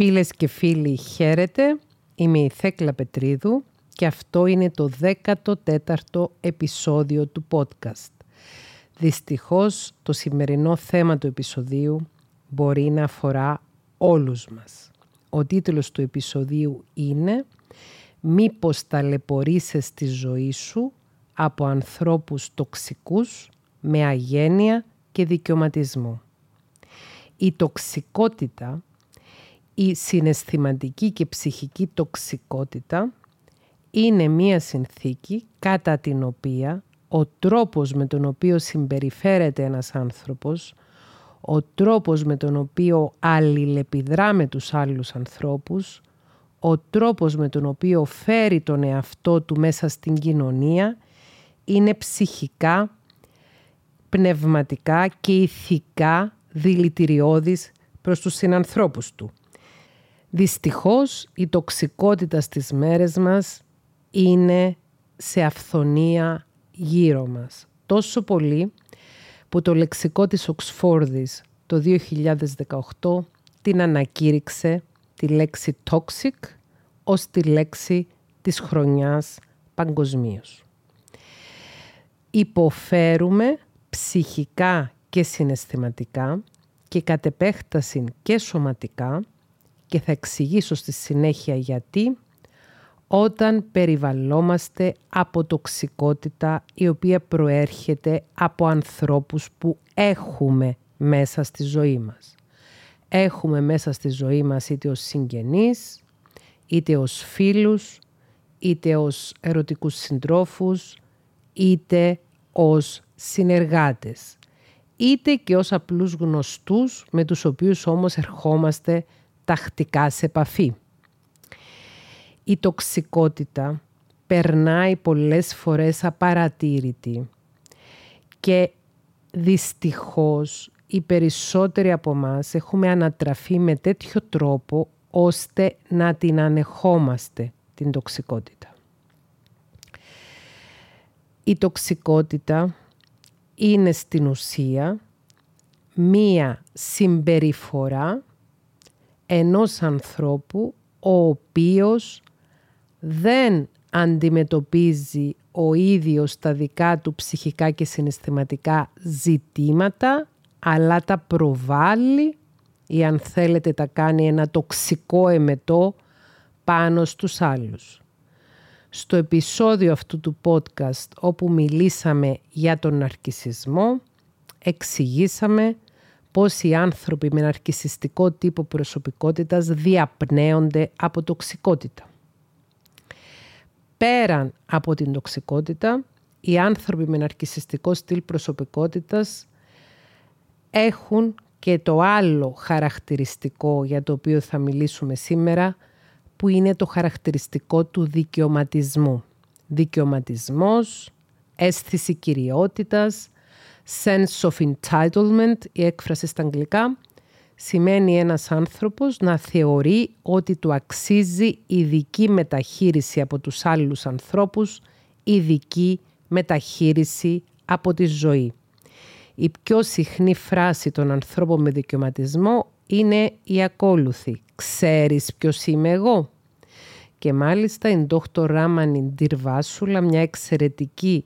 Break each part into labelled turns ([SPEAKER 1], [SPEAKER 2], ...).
[SPEAKER 1] Φίλες και φίλοι, χαίρετε. Είμαι η Θέκλα Πετρίδου και αυτό είναι το 14ο επεισόδιο του podcast. Δυστυχώς το σημερινό θέμα του επεισοδίου μπορεί να αφορά όλους μας. Ο τίτλος του επεισοδίου είναι «Μήπως ταλαιπωρήσεις τη ζωή σου από ανθρώπους τοξικούς με αγένεια και δικαιωματισμό». Η τοξικότητα η συναισθηματική και ψυχική τοξικότητα είναι μία συνθήκη κατά την οποία ο τρόπος με τον οποίο συμπεριφέρεται ένας άνθρωπος, ο τρόπος με τον οποίο αλληλεπιδρά με τους άλλους ανθρώπους, ο τρόπος με τον οποίο φέρει τον εαυτό του μέσα στην κοινωνία είναι ψυχικά, πνευματικά και ηθικά δηλητηριώδης προς τους συνανθρώπους του. Δυστυχώς η τοξικότητα στις μέρες μας είναι σε αυθονία γύρω μας. Τόσο πολύ που το λεξικό της Οξφόρδης το 2018 την ανακήρυξε τη λέξη toxic ως τη λέξη της χρονιάς παγκοσμίως. Υποφέρουμε ψυχικά και συναισθηματικά και κατ' επέκταση και σωματικά και θα εξηγήσω στη συνέχεια γιατί όταν περιβαλλόμαστε από τοξικότητα η οποία προέρχεται από ανθρώπους που έχουμε μέσα στη ζωή μας. Έχουμε μέσα στη ζωή μας είτε ως συγγενείς, είτε ως φίλους, είτε ως ερωτικούς συντρόφους, είτε ως συνεργάτες, είτε και ως απλούς γνωστούς με τους οποίους όμως ερχόμαστε τακτικά σε επαφή. Η τοξικότητα περνάει πολλές φορές απαρατήρητη και δυστυχώς οι περισσότεροι από μας έχουμε ανατραφεί με τέτοιο τρόπο ώστε να την ανεχόμαστε την τοξικότητα. Η τοξικότητα είναι στην ουσία μία συμπεριφορά ενός ανθρώπου ο οποίος δεν αντιμετωπίζει ο ίδιος τα δικά του ψυχικά και συναισθηματικά ζητήματα, αλλά τα προβάλλει ή αν θέλετε τα κάνει ένα τοξικό εμετό πάνω στους άλλους. Στο επεισόδιο αυτού του podcast όπου μιλήσαμε για τον ναρκισισμό, εξηγήσαμε πώς οι άνθρωποι με ναρκισιστικό τύπο προσωπικότητας διαπνέονται από τοξικότητα. Πέραν από την τοξικότητα, οι άνθρωποι με ναρκισιστικό στυλ προσωπικότητας έχουν και το άλλο χαρακτηριστικό για το οποίο θα μιλήσουμε σήμερα, που είναι το χαρακτηριστικό του δικαιωματισμού. Δικαιωματισμός, αίσθηση κυριότητας, sense of entitlement, η έκφραση στα αγγλικά, σημαίνει ένας άνθρωπος να θεωρεί ότι του αξίζει ειδική μεταχείριση από τους άλλους ανθρώπους, ειδική μεταχείριση από τη ζωή. Η πιο συχνή φράση των ανθρώπων με δικαιωματισμό είναι η ακόλουθη. «Ξέρεις ποιος είμαι εγώ» και μάλιστα η Dr. Ράμανιν Ντυρβάσουλα, μια εξαιρετική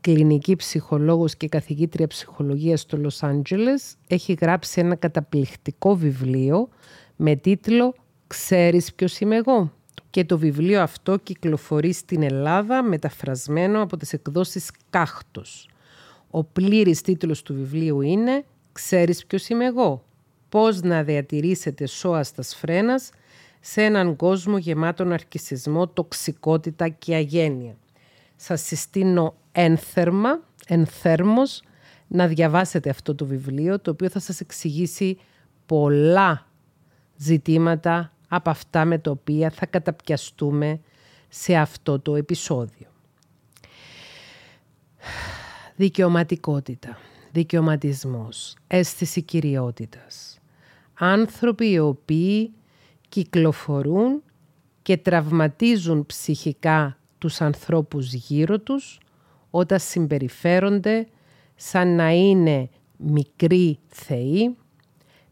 [SPEAKER 1] κλινική ψυχολόγος και καθηγήτρια ψυχολογίας στο Λος Άντζελες, έχει γράψει ένα καταπληκτικό βιβλίο με τίτλο «Ξέρεις ποιος είμαι εγώ» και το βιβλίο αυτό κυκλοφορεί στην Ελλάδα μεταφρασμένο από τις εκδόσεις Κάχτος. Ο πλήρης τίτλος του βιβλίου είναι «Ξέρεις ποιος είμαι εγώ» πώς να διατηρήσετε σώα φρένας σε έναν κόσμο γεμάτο αρκισισμό, τοξικότητα και αγένεια. Σας συστήνω ένθερμα, ενθέρμος, να διαβάσετε αυτό το βιβλίο, το οποίο θα σας εξηγήσει πολλά ζητήματα από αυτά με τα οποία θα καταπιαστούμε σε αυτό το επεισόδιο. Δικαιωματικότητα, δικαιωματισμός, αίσθηση κυριότητας. Άνθρωποι οι οποίοι κυκλοφορούν και τραυματίζουν ψυχικά τους ανθρώπους γύρω τους όταν συμπεριφέρονται σαν να είναι μικροί θεοί,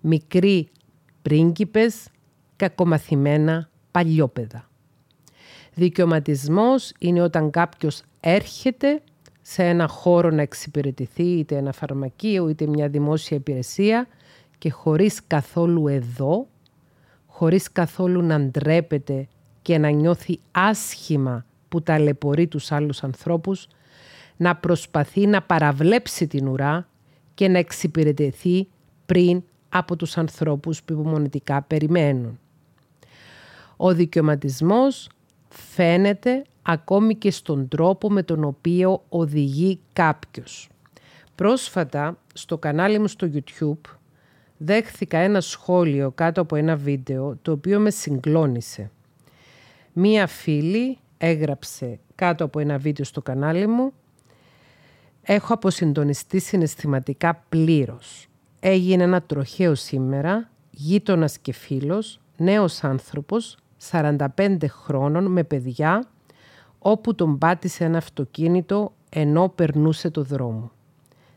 [SPEAKER 1] μικροί πρίγκιπες κακομαθημένα παλιόπαιδα. Δικαιωματισμός είναι όταν κάποιος έρχεται σε ένα χώρο να εξυπηρετηθεί είτε ένα φαρμακείο είτε μια δημόσια υπηρεσία και χωρίς καθόλου εδώ, χωρίς καθόλου να ντρέπεται και να νιώθει άσχημα που ταλαιπωρεί τους άλλους ανθρώπους, να προσπαθεί να παραβλέψει την ουρά και να εξυπηρετηθεί πριν από τους ανθρώπους που υπομονητικά περιμένουν. Ο δικαιωματισμός φαίνεται ακόμη και στον τρόπο με τον οποίο οδηγεί κάποιος. Πρόσφατα στο κανάλι μου στο YouTube δέχθηκα ένα σχόλιο κάτω από ένα βίντεο το οποίο με συγκλώνησε. Μία φίλη έγραψε κάτω από ένα βίντεο στο κανάλι μου «Έχω αποσυντονιστεί συναισθηματικά πλήρως. Έγινε ένα τροχαίο σήμερα, γείτονας και φίλος, νέος άνθρωπος, 45 χρόνων με παιδιά, όπου τον πάτησε ένα αυτοκίνητο ενώ περνούσε το δρόμο.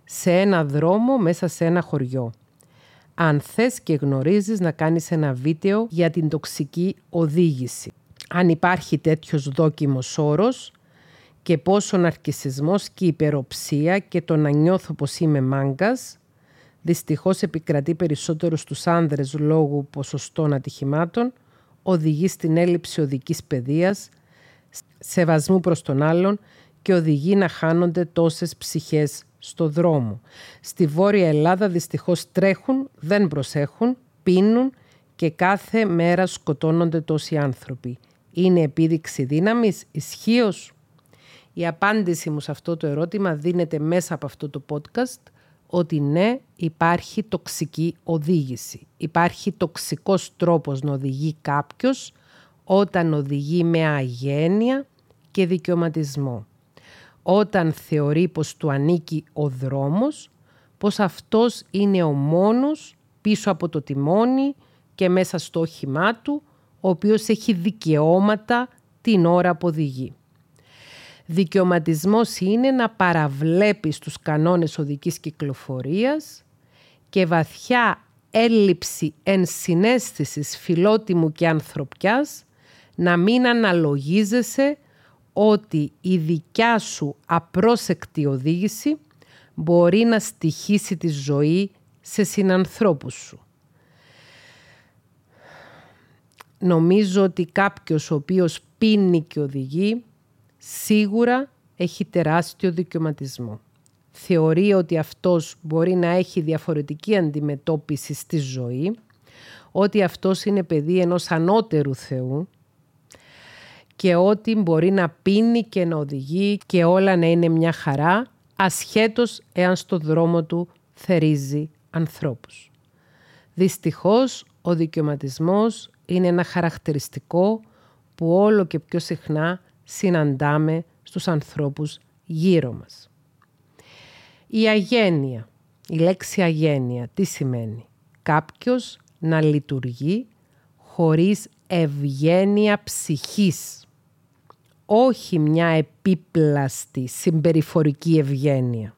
[SPEAKER 1] Σε ένα δρόμο μέσα σε ένα χωριό. Αν θες και γνωρίζεις να κάνεις ένα βίντεο για την τοξική οδήγηση. Αν υπάρχει τέτοιος δόκιμος όρος και πόσο ναρκισισμός και υπεροψία και το να νιώθω πως είμαι μάγκας, δυστυχώς επικρατεί περισσότερο στους άνδρες λόγω ποσοστών ατυχημάτων, οδηγεί στην έλλειψη οδικής παιδείας, σεβασμού προς τον άλλον και οδηγεί να χάνονται τόσες ψυχές στο δρόμο. Στη Βόρεια Ελλάδα δυστυχώς τρέχουν, δεν προσέχουν, πίνουν και κάθε μέρα σκοτώνονται τόσοι άνθρωποι. Είναι επίδειξη δύναμης, ισχύως; Η απάντηση μου σε αυτό το ερώτημα δίνεται μέσα από αυτό το podcast ότι ναι, υπάρχει τοξική οδήγηση. Υπάρχει τοξικός τρόπος να οδηγεί κάποιος όταν οδηγεί με αγένεια και δικαιωματισμό. Όταν θεωρεί πως του ανήκει ο δρόμος, πως αυτός είναι ο μόνος πίσω από το τιμόνι και μέσα στο όχημά του, ο οποίος έχει δικαιώματα την ώρα που οδηγεί. Δικαιωματισμός είναι να παραβλέπεις τους κανόνες οδικής κυκλοφορίας και βαθιά έλλειψη ενσυναίσθησης φιλότιμου και ανθρωπιάς να μην αναλογίζεσαι ότι η δικιά σου απρόσεκτη οδήγηση μπορεί να στοιχήσει τη ζωή σε συνανθρώπους σου. Νομίζω ότι κάποιος ο οποίος πίνει και οδηγεί σίγουρα έχει τεράστιο δικαιωματισμό. Θεωρεί ότι αυτός μπορεί να έχει διαφορετική αντιμετώπιση στη ζωή, ότι αυτός είναι παιδί ενός ανώτερου Θεού και ότι μπορεί να πίνει και να οδηγεί και όλα να είναι μια χαρά, ασχέτως εάν στο δρόμο του θερίζει ανθρώπους. Δυστυχώς, ο δικαιωματισμός είναι ένα χαρακτηριστικό που όλο και πιο συχνά συναντάμε στους ανθρώπους γύρω μας. Η αγένεια, η λέξη αγένεια, τι σημαίνει; Κάποιος να λειτουργεί χωρίς ευγένεια ψυχής. Όχι μια επίπλαστη συμπεριφορική ευγένεια.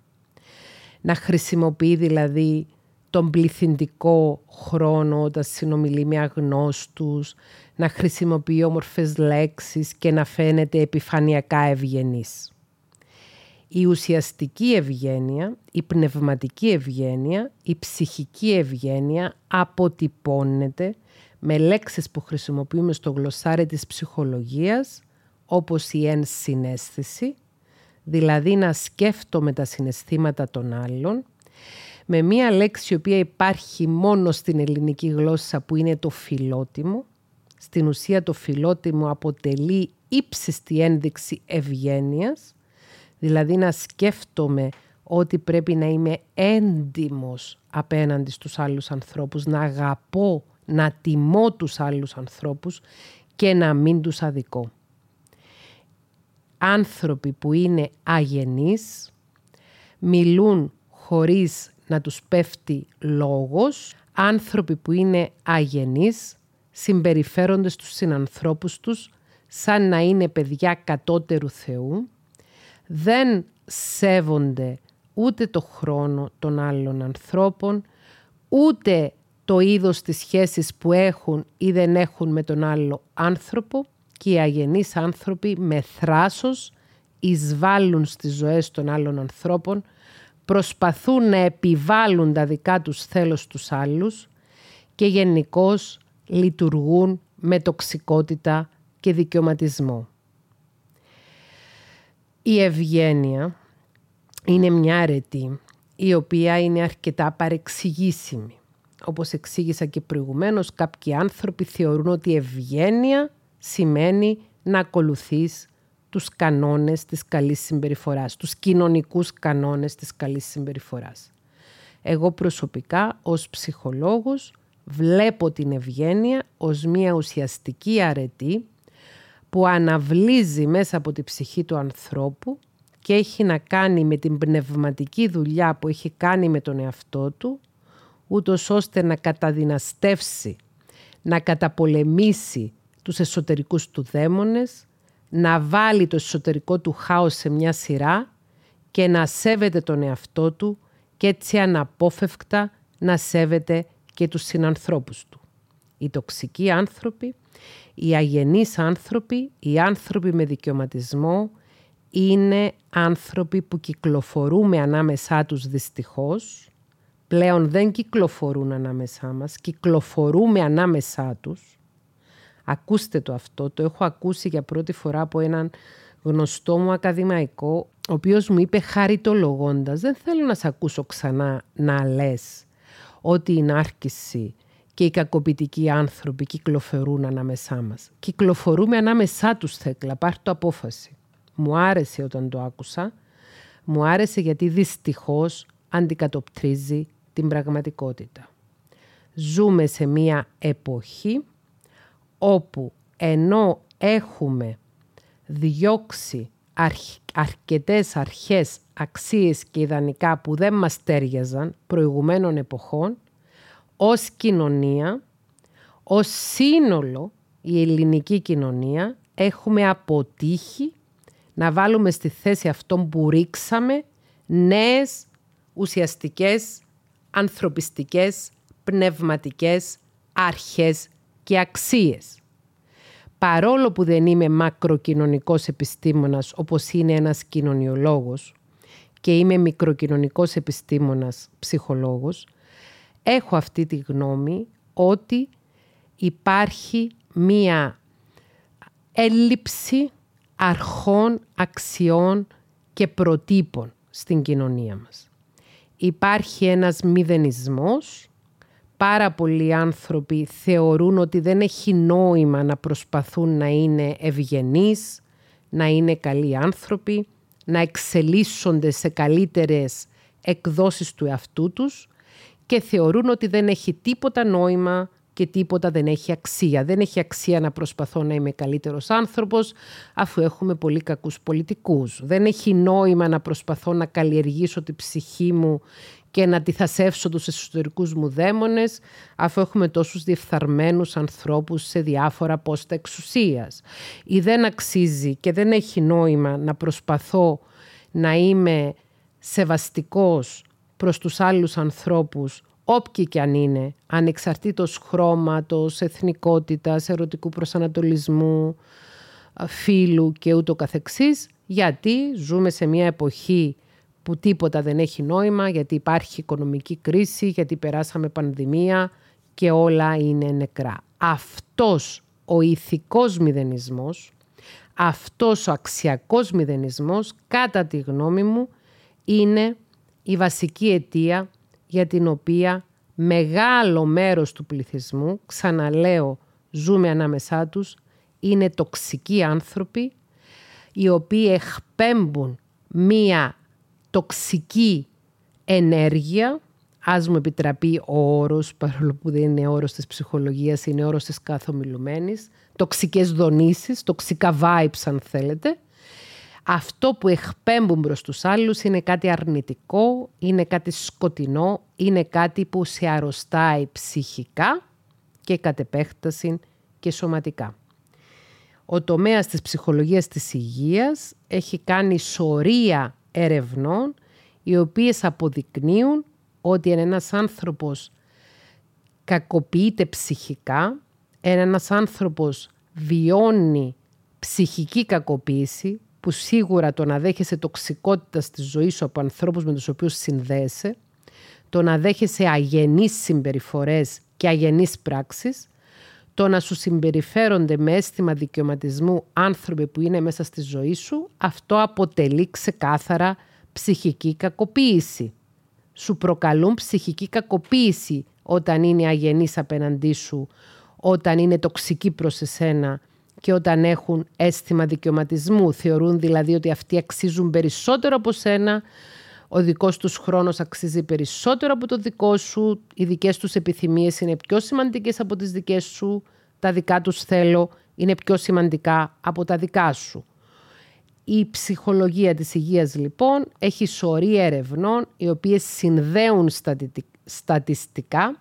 [SPEAKER 1] Να χρησιμοποιεί δηλαδή τον πληθυντικό χρόνο όταν συνομιλεί με αγνώστους, να χρησιμοποιεί όμορφες λέξεις και να φαίνεται επιφανειακά ευγενής. Η ουσιαστική ευγένεια, η πνευματική ευγένεια, η ψυχική ευγένεια αποτυπώνεται με λέξεις που χρησιμοποιούμε στο γλωσσάρι της ψυχολογίας, όπως η ενσυναίσθηση, δηλαδή να σκέφτομαι τα συναισθήματα των άλλων, με μία λέξη η οποία υπάρχει μόνο στην ελληνική γλώσσα που είναι το φιλότιμο. Στην ουσία το φιλότιμο αποτελεί ύψιστη ένδειξη ευγένειας, δηλαδή να σκέφτομαι ότι πρέπει να είμαι έντιμος απέναντι στους άλλους ανθρώπους, να αγαπώ, να τιμώ τους άλλους ανθρώπους και να μην τους αδικώ. Άνθρωποι που είναι αγενείς μιλούν χωρίς να τους πέφτει λόγος, άνθρωποι που είναι αγενείς συμπεριφέρονται στους συνανθρώπους τους σαν να είναι παιδιά κατώτερου Θεού, δεν σέβονται ούτε το χρόνο των άλλων ανθρώπων, ούτε το είδος της σχέσης που έχουν ή δεν έχουν με τον άλλο άνθρωπο και οι αγενείς άνθρωποι με θράσος εισβάλλουν στις ζωές των άλλων ανθρώπων, προσπαθούν να επιβάλλουν τα δικά τους θέλος στους άλλους και γενικώς λειτουργούν με τοξικότητα και δικαιωματισμό. Η ευγένεια είναι μια αρετή η οποία είναι αρκετά παρεξηγήσιμη. Όπως εξήγησα και προηγουμένως, κάποιοι άνθρωποι θεωρούν ότι η ευγένεια σημαίνει να ακολουθείς τους κανόνες της καλής συμπεριφοράς, τους κοινωνικούς κανόνες της καλής συμπεριφοράς. Εγώ προσωπικά ως ψυχολόγος βλέπω την ευγένεια ως μια ουσιαστική αρετή που αναβλύζει μέσα από τη ψυχή του ανθρώπου και έχει να κάνει με την πνευματική δουλειά που έχει κάνει με τον εαυτό του, ούτως ώστε να καταδυναστεύσει, να καταπολεμήσει τους εσωτερικούς του δαίμονες, να βάλει το εσωτερικό του χάος σε μια σειρά και να σέβεται τον εαυτό του και έτσι αναπόφευκτα να σέβεται και τους συνανθρώπους του. Οι τοξικοί άνθρωποι, οι αγενείς άνθρωποι, οι άνθρωποι με δικαιωματισμό είναι άνθρωποι που κυκλοφορούμε ανάμεσά τους δυστυχώς. Πλέον δεν κυκλοφορούν ανάμεσά μας, κυκλοφορούμε ανάμεσά τους. Ακούστε το αυτό, το έχω ακούσει για πρώτη φορά από έναν γνωστό μου ακαδημαϊκό, ο οποίος μου είπε χαριτολογώντας, δεν θέλω να σε ακούσω ξανά να λες ότι η νάρκηση και οι κακοποιητικοί άνθρωποι κυκλοφορούν ανάμεσά μας. Κυκλοφορούμε ανάμεσά τους, Θέκλα, πάρ' το απόφαση. Μου άρεσε όταν το άκουσα. Μου άρεσε γιατί δυστυχώς αντικατοπτρίζει την πραγματικότητα. Ζούμε σε μία εποχή όπου ενώ έχουμε διώξει αρκετές αρχές, αξίες και ιδανικά που δεν μας τέριαζαν προηγουμένων εποχών, ως κοινωνία, ως σύνολο η ελληνική κοινωνία έχουμε αποτύχει να βάλουμε στη θέση αυτών που ρίξαμε νέες ουσιαστικές, ανθρωπιστικές, πνευματικές αρχές και αξίες. Παρόλο που δεν είμαι μακροκοινωνικός επιστήμονας όπως είναι ένας κοινωνιολόγος και είμαι μικροκοινωνικός επιστήμονας ψυχολόγος, έχω αυτή τη γνώμη ότι υπάρχει μία έλλειψη αρχών, αξιών και προτύπων στην κοινωνία μας. Υπάρχει ένας μηδενισμός. Πάρα πολλοί άνθρωποι θεωρούν ότι δεν έχει νόημα να προσπαθούν να είναι ευγενείς, να είναι καλοί άνθρωποι, να εξελίσσονται σε καλύτερες εκδόσεις του εαυτού τους και θεωρούν ότι δεν έχει τίποτα νόημα και τίποτα δεν έχει αξία. Δεν έχει αξία να προσπαθώ να είμαι καλύτερος άνθρωπος αφού έχουμε πολύ κακούς πολιτικούς. Δεν έχει νόημα να προσπαθώ να καλλιεργήσω τη ψυχή μου και να αντιθασεύσω τους εσωτερικούς μου δαίμονες αφού έχουμε τόσους διεφθαρμένους ανθρώπους σε διάφορα πόστα εξουσίας. Ή δεν αξίζει και δεν έχει νόημα να προσπαθώ να είμαι σεβαστικός προς τους άλλους ανθρώπους όποιοι κι αν είναι, ανεξαρτήτως χρώματος, εθνικότητας, ερωτικού προσανατολισμού, φίλου και ούτω καθεξής, γιατί ζούμε σε μια εποχή που τίποτα δεν έχει νόημα, γιατί υπάρχει οικονομική κρίση, γιατί περάσαμε πανδημία και όλα είναι νεκρά. Αυτός ο ηθικός μηδενισμός, αυτός ο αξιακός μηδενισμός, κατά τη γνώμη μου, είναι η βασική αιτία για την οποία μεγάλο μέρος του πληθυσμού, ξαναλέω, ζούμε ανάμεσά τους, είναι τοξικοί άνθρωποι, οι οποίοι εκπέμπουν μία τοξική ενέργεια, ας μου επιτραπεί ο όρος, παρόλο που δεν είναι όρος της ψυχολογίας, είναι όρος της καθομιλουμένης, τοξικές δονήσεις, τοξικά vibes αν θέλετε, αυτό που εκπέμπουν προς τους άλλους είναι κάτι αρνητικό, είναι κάτι σκοτεινό, είναι κάτι που σε αρρωστάει ψυχικά και κατ' επέκταση και σωματικά. Ο τομέας της ψυχολογίας της υγείας έχει κάνει σωρία ερευνών οι οποίες αποδεικνύουν ότι ένας άνθρωπος κακοποιείται ψυχικά, ένας άνθρωπος βιώνει ψυχική κακοποίηση, που σίγουρα το να δέχεσαι τοξικότητα στη ζωή σου από ανθρώπους με τους οποίους συνδέεσαι, το να δέχεσαι αγενείς συμπεριφορές και αγενείς πράξεις, το να σου συμπεριφέρονται με αίσθημα δικαιωματισμού άνθρωποι που είναι μέσα στη ζωή σου, αυτό αποτελεί ξεκάθαρα ψυχική κακοποίηση. Σου προκαλούν ψυχική κακοποίηση όταν είναι αγενείς απέναντί σου, όταν είναι τοξικοί προς εσένα και όταν έχουν αίσθημα δικαιωματισμού. Θεωρούν δηλαδή ότι αυτοί αξίζουν περισσότερο από σένα, ο δικός τους χρόνος αξίζει περισσότερο από το δικό σου, οι δικές τους επιθυμίες είναι πιο σημαντικές από τις δικές σου, τα δικά τους θέλω είναι πιο σημαντικά από τα δικά σου. Η ψυχολογία της υγείας λοιπόν έχει σωρή ερευνών οι οποίες συνδέουν στατιστικά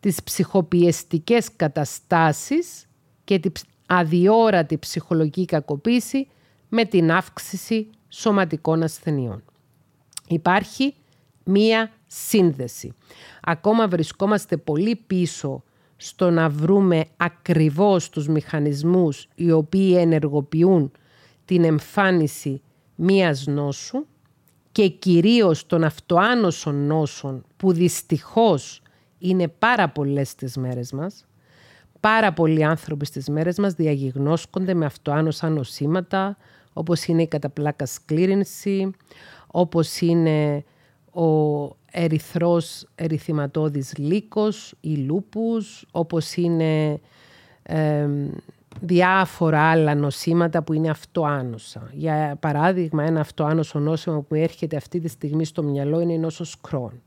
[SPEAKER 1] τις ψυχοπιεστικές καταστάσεις και την αδιόρατη ψυχολογική κακοποίηση με την αύξηση σωματικών ασθενειών. Υπάρχει μία σύνδεση. Ακόμα βρισκόμαστε πολύ πίσω στο να βρούμε ακριβώς τους μηχανισμούς οι οποίοι ενεργοποιούν την εμφάνιση μίας νόσου και κυρίως των αυτοάνωσων νόσων που δυστυχώς είναι πάρα πολλές στις μέρες μας. Πάρα πολλοί άνθρωποι στις μέρες μας διαγιγνώσκονται με αυτοάνοσα νοσήματα, όπως είναι η καταπλάκα σκλήρινση, όπως είναι ο ερυθρός ερυθυματώδης λύκος ή λούπους, όπως είναι διάφορα άλλα νοσήματα που είναι αυτοάνοσα. Για παράδειγμα, ένα αυτοάνωσο νόσημα που έρχεται αυτή τη στιγμή στο μυαλό είναι η νόσος Κρόν.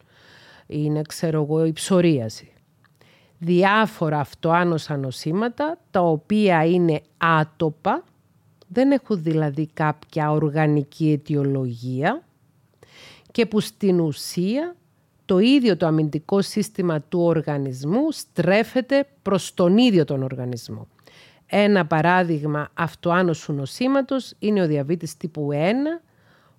[SPEAKER 1] Είναι, ξέρω εγώ, η ψωρίαση. Διάφορα αυτοάνοσα νοσήματα, τα οποία είναι άτοπα, δεν έχουν δηλαδή κάποια οργανική αιτιολογία και που στην ουσία το ίδιο το αμυντικό σύστημα του οργανισμού στρέφεται προς τον ίδιο τον οργανισμό. Ένα παράδειγμα αυτοάνωσου νοσήματος είναι ο διαβήτης τύπου 1,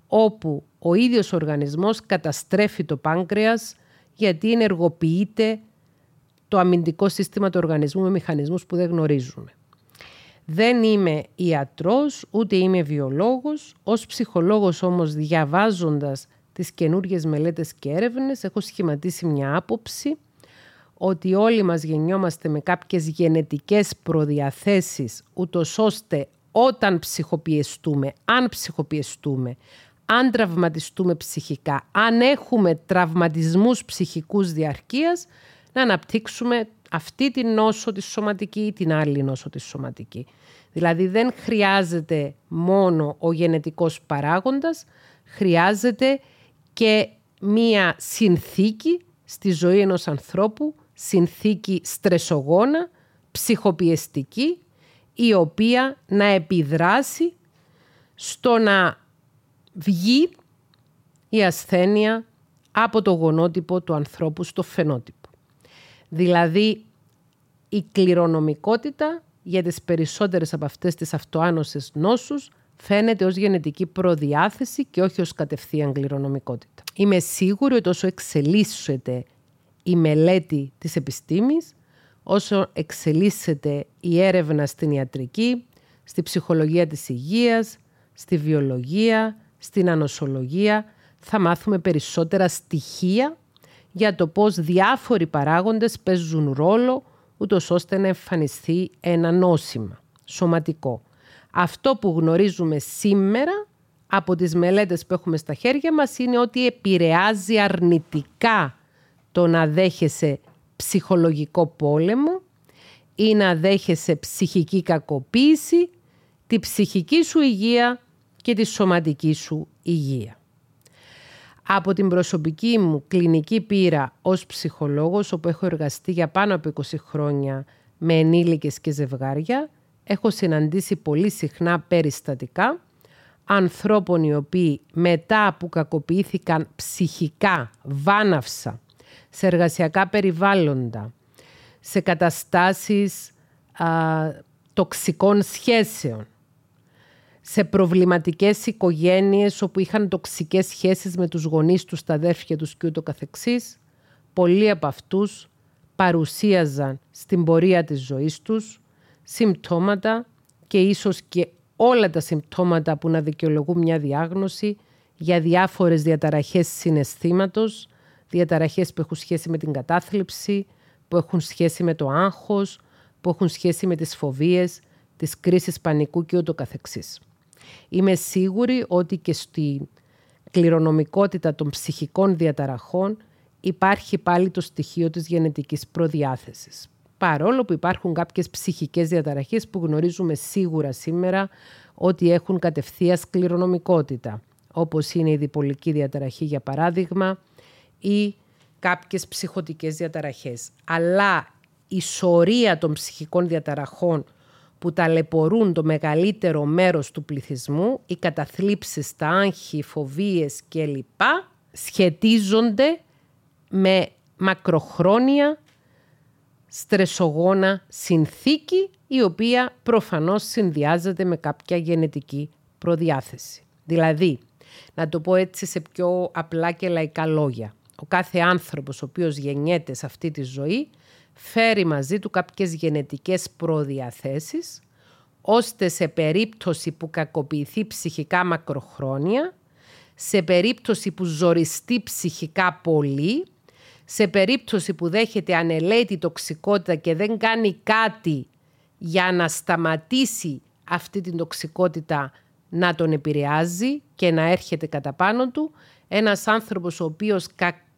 [SPEAKER 1] όπου ο ίδιος οργανισμός καταστρέφει το πάγκρεας γιατί ενεργοποιείται το αμυντικό σύστημα του οργανισμού με μηχανισμούς που δεν γνωρίζουμε. Δεν είμαι ιατρός, ούτε είμαι βιολόγος. Ως ψυχολόγος όμως διαβάζοντας τις καινούργιες μελέτες και έρευνες έχω σχηματίσει μια άποψη ότι όλοι μας γεννιόμαστε με κάποιες γενετικές προδιαθέσεις ούτως ώστε όταν ψυχοπιεστούμε, αν ψυχοπιεστούμε, αν τραυματιστούμε ψυχικά, αν έχουμε τραυματισμούς ψυχικούς διαρκείας, να αναπτύξουμε αυτή την νόσο τη σωματική ή την άλλη νόσο τη σωματική. Δηλαδή δεν χρειάζεται μόνο ο γενετικός παράγοντας, χρειάζεται και μία συνθήκη στη ζωή ενός ανθρώπου, συνθήκη στρεσογόνα, ψυχοπιεστική, η οποία να επιδράσει στο να βγει η ασθένεια από το γονότυπο του ανθρώπου στο φαινότυπο. Δηλαδή, η κληρονομικότητα για τις περισσότερες από αυτές τις αυτοάνωσες νόσους φαίνεται ως γενετική προδιάθεση και όχι ως κατευθείαν κληρονομικότητα. Είμαι σίγουρη ότι όσο εξελίσσεται η μελέτη της επιστήμης, όσο εξελίσσεται η έρευνα στην ιατρική, στη ψυχολογία της υγείας, στη βιολογία, στην ανοσολογία, θα μάθουμε περισσότερα στοιχεία για το πώς διάφοροι παράγοντες παίζουν ρόλο ούτως ώστε να εμφανιστεί ένα νόσημα σωματικό. Αυτό που γνωρίζουμε σήμερα από τις μελέτες που έχουμε στα χέρια μας είναι ότι επηρεάζει αρνητικά το να δέχεσαι ψυχολογικό πόλεμο ή να δέχεσαι ψυχική κακοποίηση, τη ψυχική σου υγεία και τη σωματική σου υγεία. Από την προσωπική μου κλινική πείρα ως ψυχολόγος, όπου έχω εργαστεί για πάνω από 20 χρόνια με ενήλικες και ζευγάρια, έχω συναντήσει πολύ συχνά περιστατικά ανθρώπων οι οποίοι μετά που κακοποιήθηκαν ψυχικά, βάναυσα, σε εργασιακά περιβάλλοντα, σε καταστάσεις α, τοξικών σχέσεων, σε προβληματικές οικογένειες όπου είχαν τοξικές σχέσεις με τους γονείς τους, τα αδέρφια τους και ούτω καθεξής, πολλοί από αυτούς παρουσίαζαν στην πορεία της ζωής τους συμπτώματα και ίσως και όλα τα συμπτώματα που να δικαιολογούν μια διάγνωση για διάφορες διαταραχές συναισθήματος, διαταραχές που έχουν σχέση με την κατάθλιψη, που έχουν σχέση με το άγχος, που έχουν σχέση με τις φοβίες, τις κρίσεις πανικού και ούτω καθεξής. Είμαι σίγουρη ότι και στη κληρονομικότητα των ψυχικών διαταραχών υπάρχει πάλι το στοιχείο της γενετικής προδιάθεσης. Παρόλο που υπάρχουν κάποιες ψυχικές διαταραχές που γνωρίζουμε σίγουρα σήμερα ότι έχουν κατευθείας κληρονομικότητα, όπως είναι η διπολική διαταραχή για παράδειγμα ή κάποιες ψυχοτικές διαταραχές. Αλλά η σωρία των ψυχικών διαταραχών που ταλαιπωρούν το μεγαλύτερο μέρος του πληθυσμού, οι καταθλίψεις, τα άγχη, οι φοβίες κλπ. σχετίζονται με μακροχρόνια στρεσογόνα συνθήκη η οποία προφανώς συνδυάζεται με κάποια γενετική προδιάθεση. Δηλαδή, να το πω έτσι σε πιο απλά και λαϊκά λόγια, ο κάθε άνθρωπος ο οποίος γεννιέται σε αυτή τη ζωή φέρει μαζί του κάποιες γενετικές προδιαθέσεις ώστε σε περίπτωση που κακοποιηθεί ψυχικά μακροχρόνια, σε περίπτωση που ζοριστεί ψυχικά πολύ, σε περίπτωση που δέχεται ανελαίτη τοξικότητα και δεν κάνει κάτι για να σταματήσει αυτή την τοξικότητα να τον επηρεάζει και να έρχεται κατά πάνω του, ένας άνθρωπος ο οποίος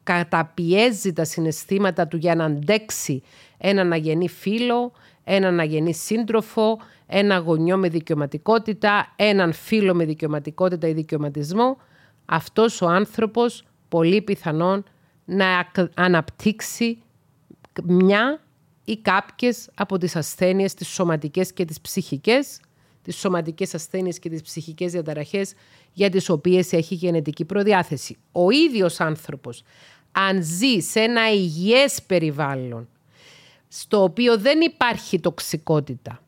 [SPEAKER 1] καταπιέζει τα συναισθήματα του για να αντέξει έναν αγενή φίλο, έναν αγενή σύντροφο, ένα γονιό με δικαιωματικότητα, έναν φίλο με δικαιωματικότητα ή δικαιωματισμό, αυτός ο άνθρωπος πολύ πιθανόν να αναπτύξει μια ή κάποιες από τις ασθένειες, τις σωματικές και τις ψυχικές, τις σωματικές ασθένειες και τις ψυχικές διαταραχές για τις οποίες έχει γενετική προδιάθεση. Ο ίδιος άνθρωπος, αν ζει σε ένα υγιές περιβάλλον, στο οποίο δεν υπάρχει τοξικότητα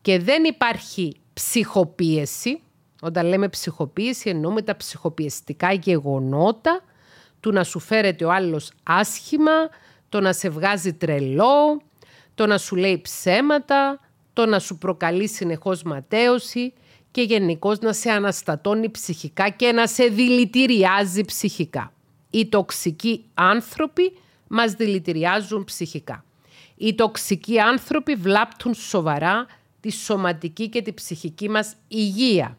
[SPEAKER 1] και δεν υπάρχει ψυχοπίεση, όταν λέμε ψυχοπίεση εννοούμε τα ψυχοπιεστικά γεγονότα του να σου φέρεται ο άλλος άσχημα, το να σε βγάζει τρελό, το να σου λέει ψέματα, το να σου προκαλεί συνεχώς ματέωση και γενικώς να σε αναστατώνει ψυχικά και να σε δηλητηριάζει ψυχικά. Οι τοξικοί άνθρωποι μας δηλητηριάζουν ψυχικά. Οι τοξικοί άνθρωποι βλάπτουν σοβαρά τη σωματική και τη ψυχική μας υγεία.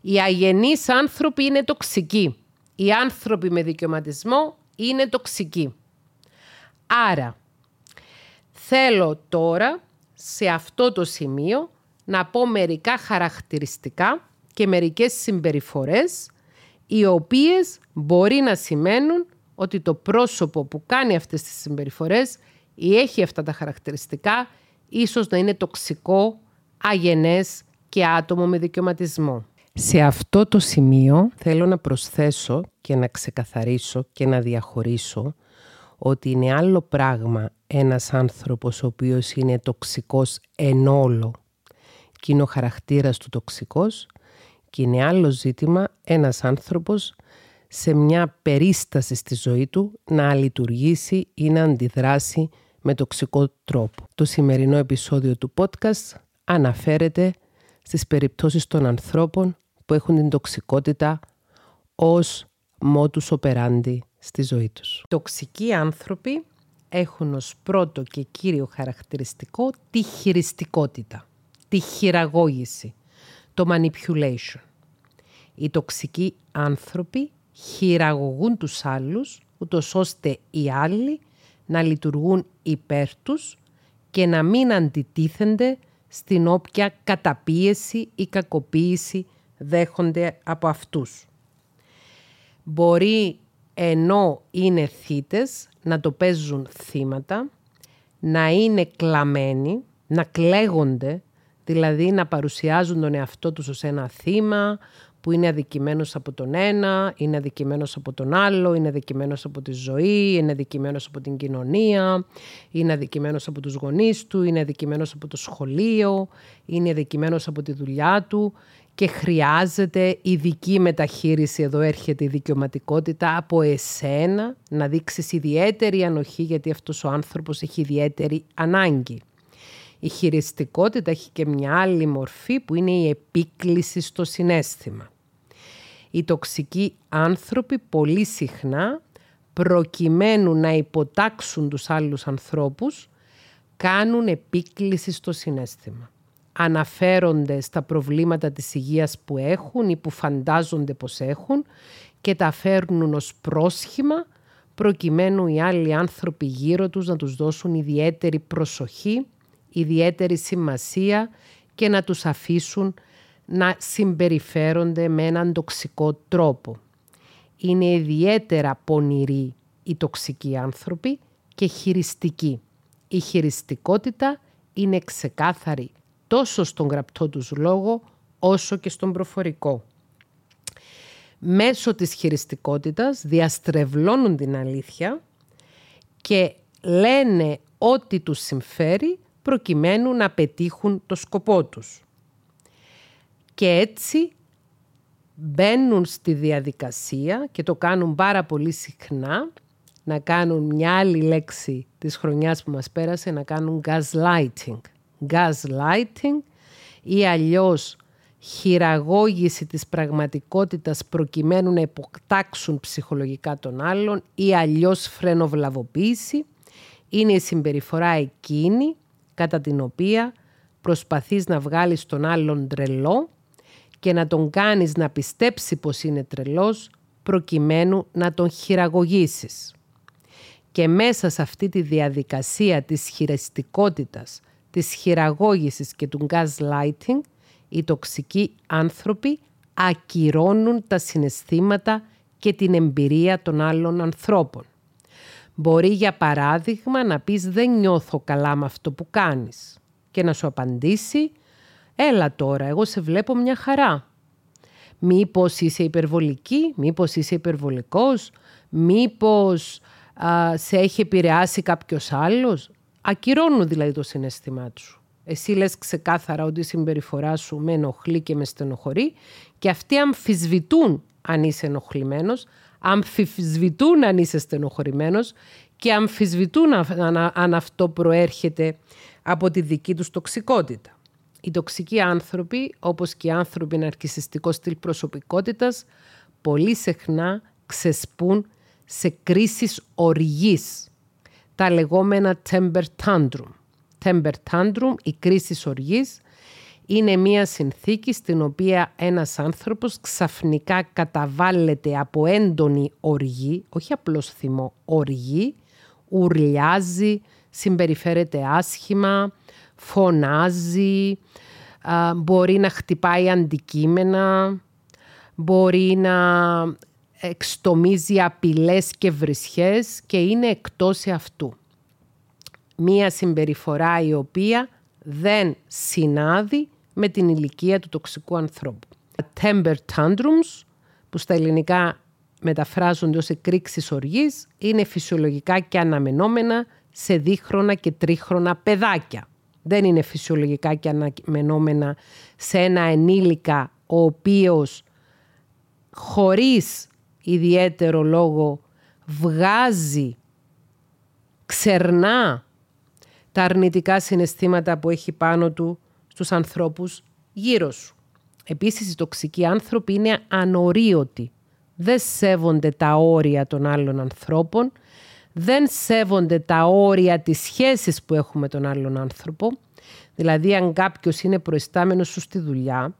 [SPEAKER 1] Οι αγενείς άνθρωποι είναι τοξικοί. Οι άνθρωποι με δικαιωματισμό είναι τοξικοί. Άρα, θέλω τώρα σε αυτό το σημείο να πω μερικά χαρακτηριστικά και μερικές συμπεριφορές οι οποίες μπορεί να σημαίνουν ότι το πρόσωπο που κάνει αυτές τις συμπεριφορές ή έχει αυτά τα χαρακτηριστικά ίσως να είναι τοξικό, αγενές και άτομο με δικαιωματισμό. Σε αυτό το σημείο θέλω να προσθέσω και να ξεκαθαρίσω και να διαχωρίσω ότι είναι άλλο πράγμα ένας άνθρωπος ο οποίος είναι τοξικός εν όλο και είναι ο χαρακτήρας του τοξικός και είναι άλλο ζήτημα ένας άνθρωπος σε μια περίσταση στη ζωή του να λειτουργήσει ή να αντιδράσει με τοξικό τρόπο. Το σημερινό επεισόδιο του podcast αναφέρεται στις περιπτώσεις των ανθρώπων που έχουν την τοξικότητα ως modus operandi στη ζωή τους. Τοξικοί άνθρωποι έχουν ως πρώτο και κύριο χαρακτηριστικό τη χειριστικότητα, τη χειραγώγηση, το manipulation. Οι τοξικοί άνθρωποι χειραγωγούν τους άλλους, ούτως ώστε οι άλλοι να λειτουργούν υπέρ τους και να μην αντιτίθενται στην όποια καταπίεση ή κακοποίηση δέχονται από αυτούς. Μπορεί ενώ είναι θύτες να το παίζουν θύματα, να είναι κλαμμένοι, να κλαίγονται, δηλαδή να παρουσιάζουν τον εαυτό τους ως ένα θύμα που είναι αδικημένος από τον ένα, είναι αδικημένος από τον άλλο, είναι αδικημένος από τη ζωή, είναι αδικημένος από την κοινωνία, είναι αδικημένος από τους γονείς του, είναι αδικημένος από το σχολείο, είναι αδικημένος από τη δουλειά του και χρειάζεται ειδική μεταχείριση, εδώ έρχεται η δικαιωματικότητα, από εσένα να δείξεις ιδιαίτερη ανοχή γιατί αυτός ο άνθρωπος έχει ιδιαίτερη ανάγκη. Η χειριστικότητα έχει και μια άλλη μορφή που είναι η επίκληση στο συνέστημα. Οι τοξικοί άνθρωποι πολύ συχνά προκειμένου να υποτάξουν τους άλλους ανθρώπους κάνουν επίκληση στο συνέστημα. Αναφέρονται στα προβλήματα της υγείας που έχουν ή που φαντάζονται πως έχουν και τα φέρνουν ως πρόσχημα προκειμένου οι άλλοι άνθρωποι γύρω τους να τους δώσουν ιδιαίτερη προσοχή ιδιαίτερη σημασία και να τους αφήσουν να συμπεριφέρονται με έναν τοξικό τρόπο. Είναι ιδιαίτερα πονηροί οι τοξικοί άνθρωποι και χειριστικοί. Η χειριστικότητα είναι ξεκάθαρη τόσο στον γραπτό τους λόγο όσο και στον προφορικό. Μέσω της χειριστικότητας διαστρεβλώνουν την αλήθεια και λένε ό,τι τους συμφέρει προκειμένου να πετύχουν το σκοπό τους. Και έτσι μπαίνουν στη διαδικασία και το κάνουν πάρα πολύ συχνά να κάνουν μια άλλη λέξη της χρονιάς που μας πέρασε, να κάνουν gaslighting. Gaslighting ή αλλιώς χειραγώγηση της πραγματικότητας προκειμένου να υποκτάξουν ψυχολογικά τον άλλον ή αλλιώς φρενοβλαβοποίηση είναι η συμπεριφορά εκείνη κατά την οποία προσπαθείς να βγάλεις τον άλλον τρελό και να τον κάνεις να πιστέψει πως είναι τρελός προκειμένου να τον χειραγωγήσεις. Και μέσα σε αυτή τη διαδικασία της χειριστικότητας, της χειραγώγησης και του gaslighting, οι τοξικοί άνθρωποι ακυρώνουν τα συναισθήματα και την εμπειρία των άλλων ανθρώπων. Μπορεί για παράδειγμα να πεις δεν νιώθω καλά με αυτό που κάνεις και να σου απαντήσει έλα τώρα εγώ σε βλέπω μια χαρά. Μήπως είσαι υπερβολική, μήπως είσαι υπερβολικός, μήπως σε έχει επηρεάσει κάποιος άλλος. Ακυρώνουν δηλαδή το συναισθημά σου. Εσύ λες ξεκάθαρα ότι η συμπεριφορά σου με ενοχλεί και με στενοχωρεί και αυτοί αμφισβητούν αν είσαι ενοχλημένος, αμφισβητούν αν είσαι στενοχωρημένος και αμφισβητούν αν αυτό προέρχεται από τη δική τους τοξικότητα. Οι τοξικοί άνθρωποι, όπως και οι άνθρωποι ναρκισιστικό στυλ προσωπικότητας, πολύ συχνά ξεσπούν σε κρίσεις οργής, τα λεγόμενα temper tantrum. Temper tantrum, η κρίση οργής, είναι μία συνθήκη στην οποία ένας άνθρωπος ξαφνικά καταβάλλεται από έντονη οργή, όχι απλώς θυμό, οργή, ουρλιάζει, συμπεριφέρεται άσχημα, φωνάζει, μπορεί να χτυπάει αντικείμενα, μπορεί να εξτομίζει απειλές και βρισχές και είναι εκτός αυτού. Μία συμπεριφορά η οποία δεν συνάδει με την ηλικία του τοξικού ανθρώπου. Temper tantrums, που στα ελληνικά μεταφράζονται ως εκρήξεις οργής, είναι φυσιολογικά και αναμενόμενα σε δίχρονα και τρίχρονα παιδάκια. Δεν είναι φυσιολογικά και αναμενόμενα σε ένα ενήλικα ο οποίος χωρίς ιδιαίτερο λόγο βγάζει, ξερνά τα αρνητικά συναισθήματα που έχει πάνω του στους ανθρώπους γύρω σου. Επίσης, οι τοξικοί άνθρωποι είναι ανορίωτοι. Δεν σέβονται τα όρια των άλλων ανθρώπων, δεν σέβονται τα όρια της σχέσης που έχουμε με τον άλλον άνθρωπο. Δηλαδή, αν κάποιος είναι προϊστάμενος σου στη δουλειά,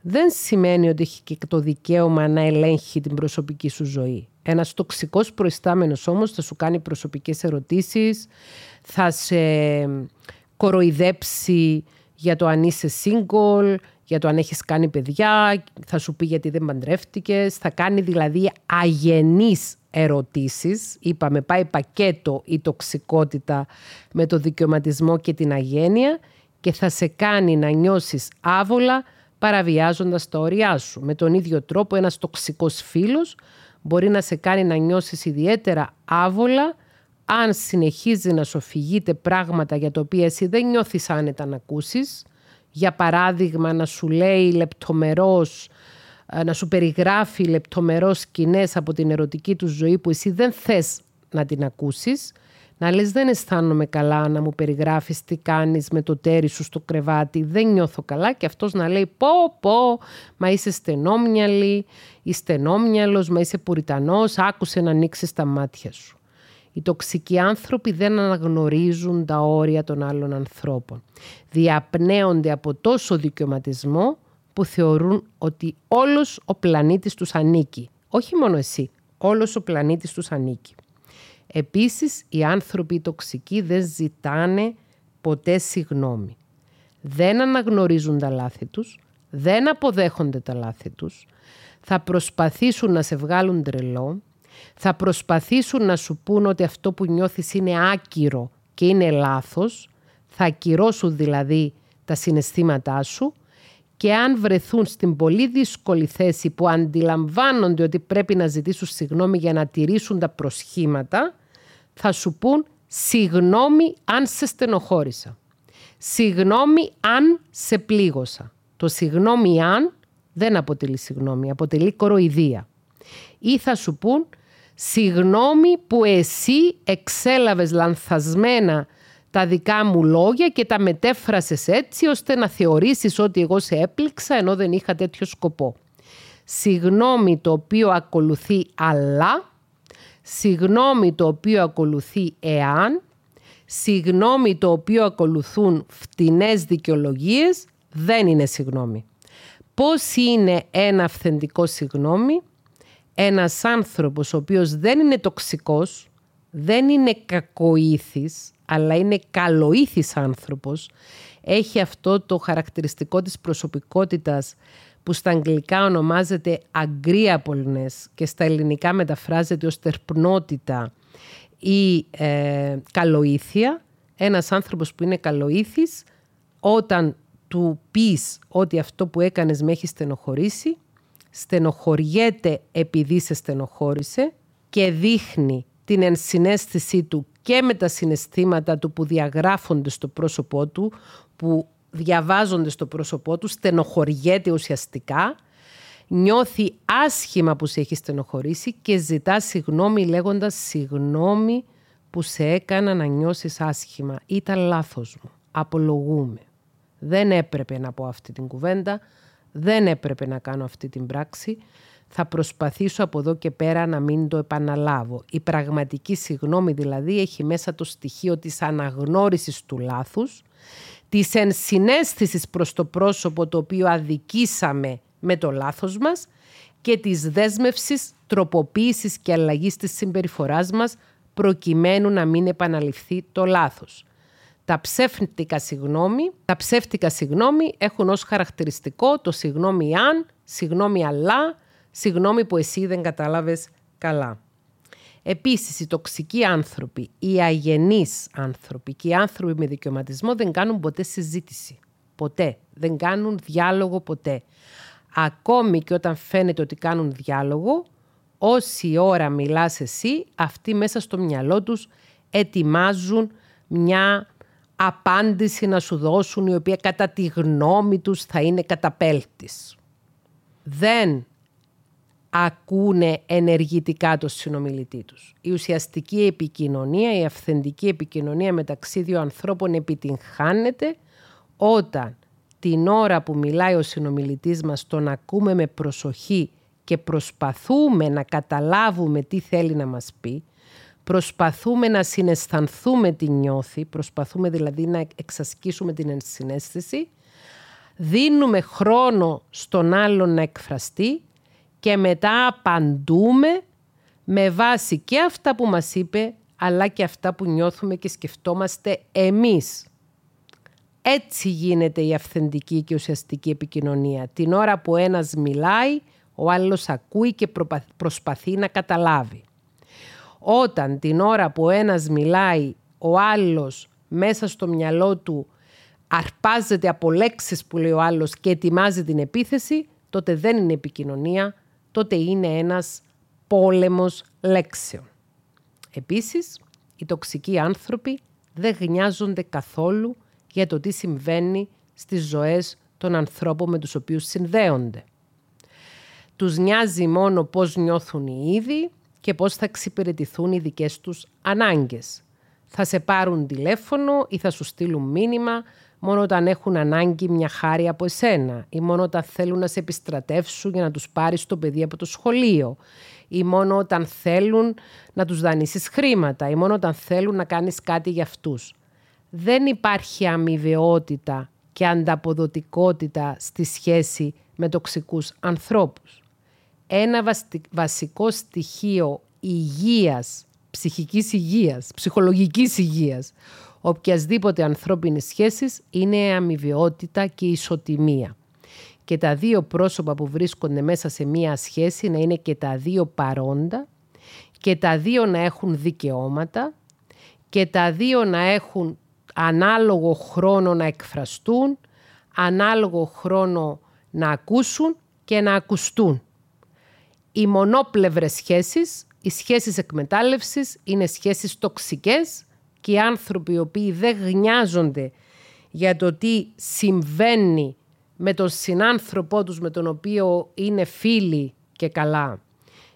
[SPEAKER 1] δεν σημαίνει ότι έχει και το δικαίωμα να ελέγχει την προσωπική σου ζωή. Ένας τοξικός προϊστάμενος όμως θα σου κάνει προσωπικές ερωτήσεις, θα σε κοροϊδέψει για το αν είσαι single, για το αν έχεις κάνει παιδιά, θα σου πει γιατί δεν παντρεύτηκες, θα κάνει δηλαδή αγενείς ερωτήσεις. Είπαμε πάει πακέτο η τοξικότητα με το δικαιωματισμό και την αγένεια και θα σε κάνει να νιώσεις άβολα παραβιάζοντας τα όρια σου. Με τον ίδιο τρόπο ένας τοξικός φίλος μπορεί να σε κάνει να νιώσεις ιδιαίτερα άβολα αν συνεχίζει να σου αφηγείται πράγματα για τα οποία εσύ δεν νιώθεις άνετα να ακούσεις. Για παράδειγμα να σου λέει λεπτομερώς, ε, να σου περιγράφει λεπτομερώς σκηνές από την ερωτική του ζωή που εσύ δεν θες να την ακούσεις να λες δεν αισθάνομαι καλά να μου περιγράφεις τι κάνεις με το τέρι σου στο κρεβάτι, δεν νιώθω καλά και αυτός να λέει πω πω, μα είσαι στενόμυαλη ή στενόμυαλος, μα είσαι πουριτανός, άκουσε να ανοίξεις τα μάτια σου. Οι τοξικοί άνθρωποι δεν αναγνωρίζουν τα όρια των άλλων ανθρώπων. Διαπνέονται από τόσο δικαιωματισμό που θεωρούν ότι όλος ο πλανήτης τους ανήκει. Όχι μόνο εσύ, όλος ο πλανήτης τους ανήκει. Επίσης, οι άνθρωποι τοξικοί δεν ζητάνε ποτέ συγνώμη. Δεν αναγνωρίζουν τα λάθη τους, δεν αποδέχονται τα λάθη τους, θα προσπαθήσουν να σε βγάλουν τρελό, θα προσπαθήσουν να σου πούν ότι αυτό που νιώθεις είναι άκυρο και είναι λάθος, θα ακυρώσουν δηλαδή τα συναισθήματά σου και αν βρεθούν στην πολύ δύσκολη θέση που αντιλαμβάνονται ότι πρέπει να ζητήσουν συγγνώμη για να τηρήσουν τα προσχήματα, θα σου πούν συγγνώμη αν σε στενοχώρησα. Συγγνώμη αν σε πλήγωσα. Το συγγνώμη αν δεν αποτελεί συγγνώμη, αποτελεί κοροϊδία. Ή θα σου πούν συγγνώμη που εσύ εξέλαβες λανθασμένα τα δικά μου λόγια και τα μετέφρασες έτσι ώστε να θεωρήσεις ότι εγώ σε έπληξα ενώ δεν είχα τέτοιο σκοπό. Συγγνώμη το οποίο ακολουθεί αλλά συγνώμη το οποίο ακολουθεί εάν, συγνώμη το οποίο ακολουθούν φτηνές δικαιολογίες, δεν είναι συγνώμη. Πώς είναι ένα αυθεντικό συγνώμη, ένας άνθρωπος ο οποίος δεν είναι τοξικός, δεν είναι κακοήθης, αλλά είναι καλοήθης άνθρωπος, έχει αυτό το χαρακτηριστικό της προσωπικότητας που στα αγγλικά ονομάζεται agreeableness και στα ελληνικά μεταφράζεται ως τερπνότητα ή ε, καλοήθεια. Ένας άνθρωπος που είναι καλοήθης, όταν του πεις ότι αυτό που έκανες με έχει στενοχωρήσει, στενοχωριέται επειδή σε στενοχώρησε και δείχνει την ενσυναίσθησή του και με τα συναισθήματα του που διαγράφονται στο πρόσωπό του, που διαβάζονται στο πρόσωπό του, στενοχωριέται ουσιαστικά, νιώθει άσχημα που σε έχει στενοχωρήσει και ζητά συγγνώμη λέγοντας συγγνώμη που σε έκανα να νιώσεις άσχημα. Ήταν λάθος μου. Απολογούμε. Δεν έπρεπε να πω αυτή την κουβέντα. Δεν έπρεπε να κάνω αυτή την πράξη. Θα προσπαθήσω από εδώ και πέρα να μην το επαναλάβω. Η πραγματική συγγνώμη δηλαδή έχει μέσα το στοιχείο της αναγνώρισης του λάθους της ενσυναίσθησης προς το πρόσωπο το οποίο αδικήσαμε με το λάθος μας και της δέσμευσης, τροποποίησης και αλλαγής της συμπεριφοράς μας προκειμένου να μην επαναληφθεί το λάθος. Τα ψεύτικα συγγνώμη, τα ψεύτικα συγγνώμη έχουν ως χαρακτηριστικό το συγγνώμη αν, συγγνώμη αλλά, συγγνώμη που εσύ δεν κατάλαβες καλά. Επίσης, οι τοξικοί άνθρωποι, οι αγενείς άνθρωποι και οι άνθρωποι με δικαιωματισμό δεν κάνουν ποτέ συζήτηση. Ποτέ. Δεν κάνουν διάλογο ποτέ. Ακόμη και όταν φαίνεται ότι κάνουν διάλογο, όση ώρα μιλάς εσύ, αυτοί μέσα στο μυαλό τους ετοιμάζουν μια απάντηση να σου δώσουν η οποία κατά τη γνώμη τους θα είναι καταπέλτης. Δεν ακούνε ενεργητικά το συνομιλητή τους. Η ουσιαστική επικοινωνία, η αυθεντική επικοινωνία μεταξύ δύο ανθρώπων επιτυγχάνεται όταν την ώρα που μιλάει ο συνομιλητής μας τον ακούμε με προσοχή και προσπαθούμε να καταλάβουμε τι θέλει να μας πει, προσπαθούμε να συναισθανθούμε τι νιώθει, προσπαθούμε δηλαδή να εξασκήσουμε την ενσυναίσθηση, δίνουμε χρόνο στον άλλον να εκφραστεί και μετά απαντούμε με βάση και αυτά που μας είπε, αλλά και αυτά που νιώθουμε και σκεφτόμαστε εμείς. Έτσι γίνεται η αυθεντική και ουσιαστική επικοινωνία. Την ώρα που ένας μιλάει, ο άλλος ακούει και προσπαθεί να καταλάβει. Όταν την ώρα που ένας μιλάει, ο άλλος μέσα στο μυαλό του αρπάζεται από λέξεις που λέει ο άλλος και ετοιμάζει την επίθεση, τότε δεν είναι επικοινωνία, τότε είναι ένας πόλεμος λέξεων. Επίσης, οι τοξικοί άνθρωποι δεν γνιάζονται καθόλου για το τι συμβαίνει στις ζωές των ανθρώπων με τους οποίους συνδέονται. Τους νοιάζει μόνο πώς νιώθουν οι ίδιοι και πώς θα εξυπηρετηθούν οι δικές τους ανάγκες. Θα σε πάρουν τηλέφωνο ή θα σου στείλουν μήνυμα μόνο όταν έχουν ανάγκη μια χάρη από εσένα ή μόνο όταν θέλουν να σε επιστρατεύσουν για να τους πάρεις το παιδί από το σχολείο ή μόνο όταν θέλουν να τους δανείσεις χρήματα ή μόνο όταν θέλουν να κάνεις κάτι για αυτούς. Δεν υπάρχει αμοιβαιότητα και ανταποδοτικότητα στη σχέση με τοξικούς ανθρώπους. Ένα βασικό στοιχείο υγείας, ψυχικής υγείας, ψυχολογικής υγείας, οποιασδήποτε ανθρώπινης σχέσης είναι η αμοιβαιότητα και η ισοτιμία. Και τα δύο πρόσωπα που βρίσκονται μέσα σε μία σχέση να είναι και τα δύο παρόντα και τα δύο να έχουν δικαιώματα και τα δύο να έχουν ανάλογο χρόνο να εκφραστούν, ανάλογο χρόνο να ακούσουν και να ακουστούν. Οι μονόπλευρες σχέσεις, οι σχέσεις εκμετάλλευσης είναι σχέσεις τοξικές και οι άνθρωποι οι οποίοι δεν γνιάζονται για το τι συμβαίνει με τον συνάνθρωπό τους με τον οποίο είναι φίλοι και καλά,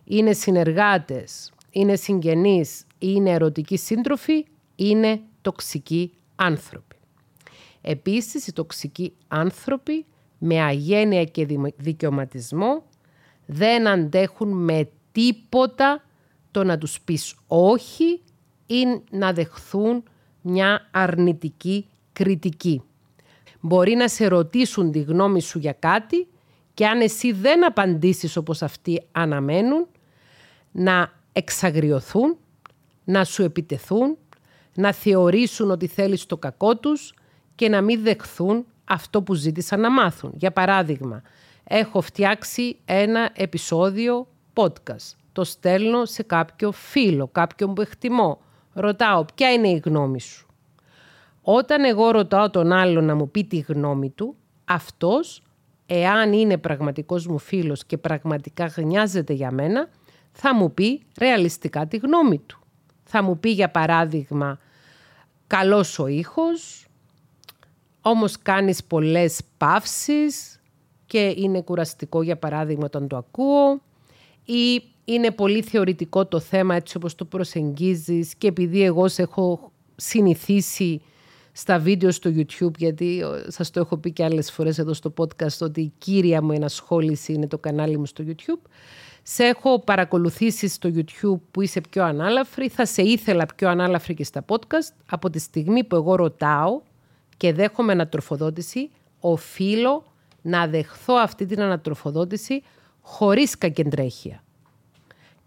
[SPEAKER 1] είναι συνεργάτες, είναι συγγενείς ή είναι ερωτικοί σύντροφοι, είναι τοξικοί άνθρωποι. Επίσης, οι τοξικοί άνθρωποι με αγένεια και δικαιωματισμό δεν αντέχουν με τίποτα το να τους πεις όχι ή να δεχθούν μια αρνητική κριτική. Μπορεί να σε ρωτήσουν τη γνώμη σου για κάτι και αν εσύ δεν απαντήσεις όπως αυτοί αναμένουν, να εξαγριωθούν, να σου επιτεθούν, να θεωρήσουν ότι θέλεις το κακό τους και να μην δεχθούν αυτό που ζήτησαν να μάθουν. Για παράδειγμα, έχω φτιάξει ένα επεισόδιο podcast. Το στέλνω σε κάποιο φίλο, κάποιον που εκτιμώ. Ρωτάω, ποια είναι η γνώμη σου; Όταν εγώ ρωτάω τον άλλον να μου πει τη γνώμη του, αυτός, εάν είναι πραγματικός μου φίλος και πραγματικά γνιάζεται για μένα, θα μου πει ρεαλιστικά τη γνώμη του. Θα μου πει για παράδειγμα, καλός ο ήχος, όμως κάνεις πολλές παύσεις και είναι κουραστικό για παράδειγμα όταν το ακούω ή είναι πολύ θεωρητικό το θέμα έτσι όπως το προσεγγίζεις και επειδή εγώ σε έχω συνηθίσει στα βίντεο στο YouTube, γιατί σας το έχω πει και άλλες φορές εδώ στο podcast ότι η κύρια μου ενασχόληση είναι το κανάλι μου στο YouTube. Σε έχω παρακολουθήσει στο YouTube που είσαι πιο ανάλαφρη, θα σε ήθελα πιο ανάλαφρη και στα podcast. Από τη στιγμή που εγώ ρωτάω και δέχομαι ανατροφοδότηση, οφείλω να δεχθώ αυτή την ανατροφοδότηση χωρίς κακεντρέχεια.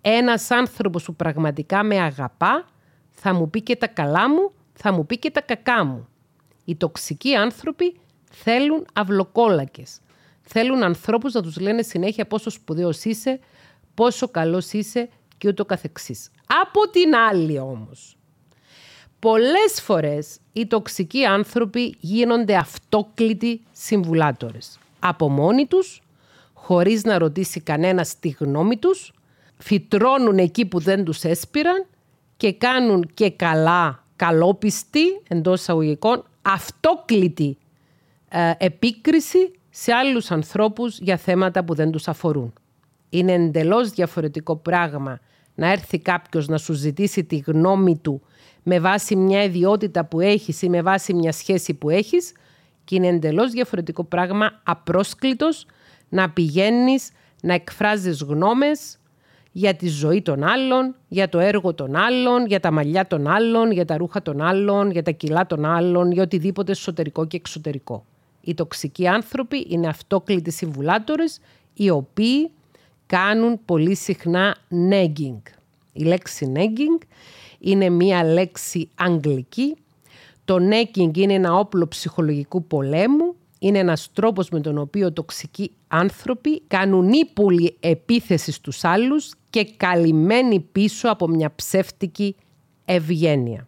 [SPEAKER 1] Ένας άνθρωπος που πραγματικά με αγαπά θα μου πει και τα καλά μου, θα μου πει και τα κακά μου. Οι τοξικοί άνθρωποι θέλουν αυλοκόλακες. Θέλουν ανθρώπους να τους λένε συνέχεια πόσο σπουδαίος είσαι, πόσο καλός είσαι και ούτω καθεξής. Από την άλλη όμως, πολλές φορές οι τοξικοί άνθρωποι γίνονται αυτόκλητοι συμβουλάτορες. Από μόνοι τους, χωρίς να ρωτήσει κανένας τη γνώμη τους, φυτρώνουν εκεί που δεν τους έσπηραν και κάνουν και καλά, καλόπιστη εντός εισαγωγικών, αυτόκλητη ε, επίκριση σε άλλους ανθρώπους για θέματα που δεν τους αφορούν. Είναι εντελώς διαφορετικό πράγμα να έρθει κάποιος να σου ζητήσει τη γνώμη του με βάση μια ιδιότητα που έχεις ή με βάση μια σχέση που έχεις και είναι εντελώς διαφορετικό πράγμα απρόσκλητος να πηγαίνεις να εκφράζεις γνώμες για τη ζωή των άλλων, για το έργο των άλλων, για τα μαλλιά των άλλων, για τα ρούχα των άλλων, για τα κιλά των άλλων, για οτιδήποτε εσωτερικό και εξωτερικό. Οι τοξικοί άνθρωποι είναι αυτόκλητοι συμβουλάτορες, οι οποίοι κάνουν πολύ συχνά nagging. Η λέξη nagging είναι μία λέξη αγγλική. Το nagging είναι ένα όπλο ψυχολογικού πολέμου. Είναι ένας τρόπος με τον οποίο τοξικοί άνθρωποι κάνουν ύπουλη επίθεση στους άλλους και καλυμμένοι πίσω από μια ψεύτικη ευγένεια.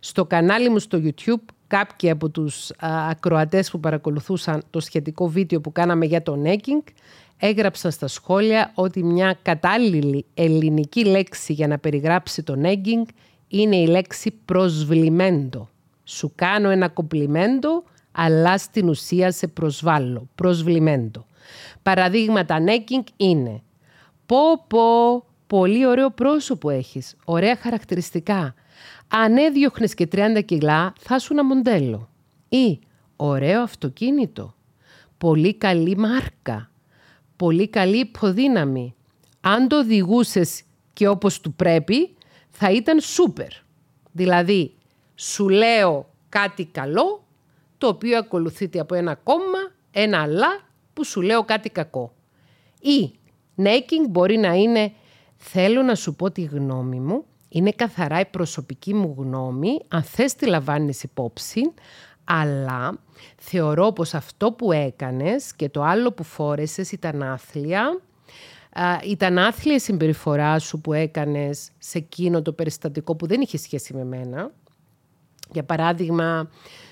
[SPEAKER 1] Στο κανάλι μου στο YouTube κάποιοι από τους ακροατές που παρακολουθούσαν το σχετικό βίντεο που κάναμε για το necking έγραψαν στα σχόλια ότι μια κατάλληλη ελληνική λέξη για να περιγράψει το negging είναι η λέξη προσβλημέντο. Σου κάνω ένα κομπλιμέντο, αλλά στην ουσία σε προσβάλλω. Προσβλημέντο. Παραδείγματα negging είναι «Πω πω, πολύ ωραίο πρόσωπο έχεις, ωραία χαρακτηριστικά. Αν έδιωχνες και 30 κιλά, θα σου ένα μοντέλο». Ή «Ωραίο αυτοκίνητο, πολύ καλή μάρκα, πολύ καλή υποδύναμη. Αν το οδηγούσες και όπως του πρέπει, θα ήταν σούπερ. Δηλαδή, σου λέω κάτι καλό, το οποίο ακολουθείται από ένα κόμμα, ένα αλλά, που σου λέω κάτι κακό. Ή, necking μπορεί να είναι, θέλω να σου πω τη γνώμη μου, είναι καθαρά η προσωπική μου γνώμη, αν θες τη λαμβάνεις υπόψη, αλλά θεωρώ πως αυτό που έκανες και το άλλο που φόρεσες ήταν άθλια, ήταν άθλια η συμπεριφορά σου που έκανες σε εκείνο το περιστατικό που δεν είχε σχέση με μένα. Για παράδειγμα,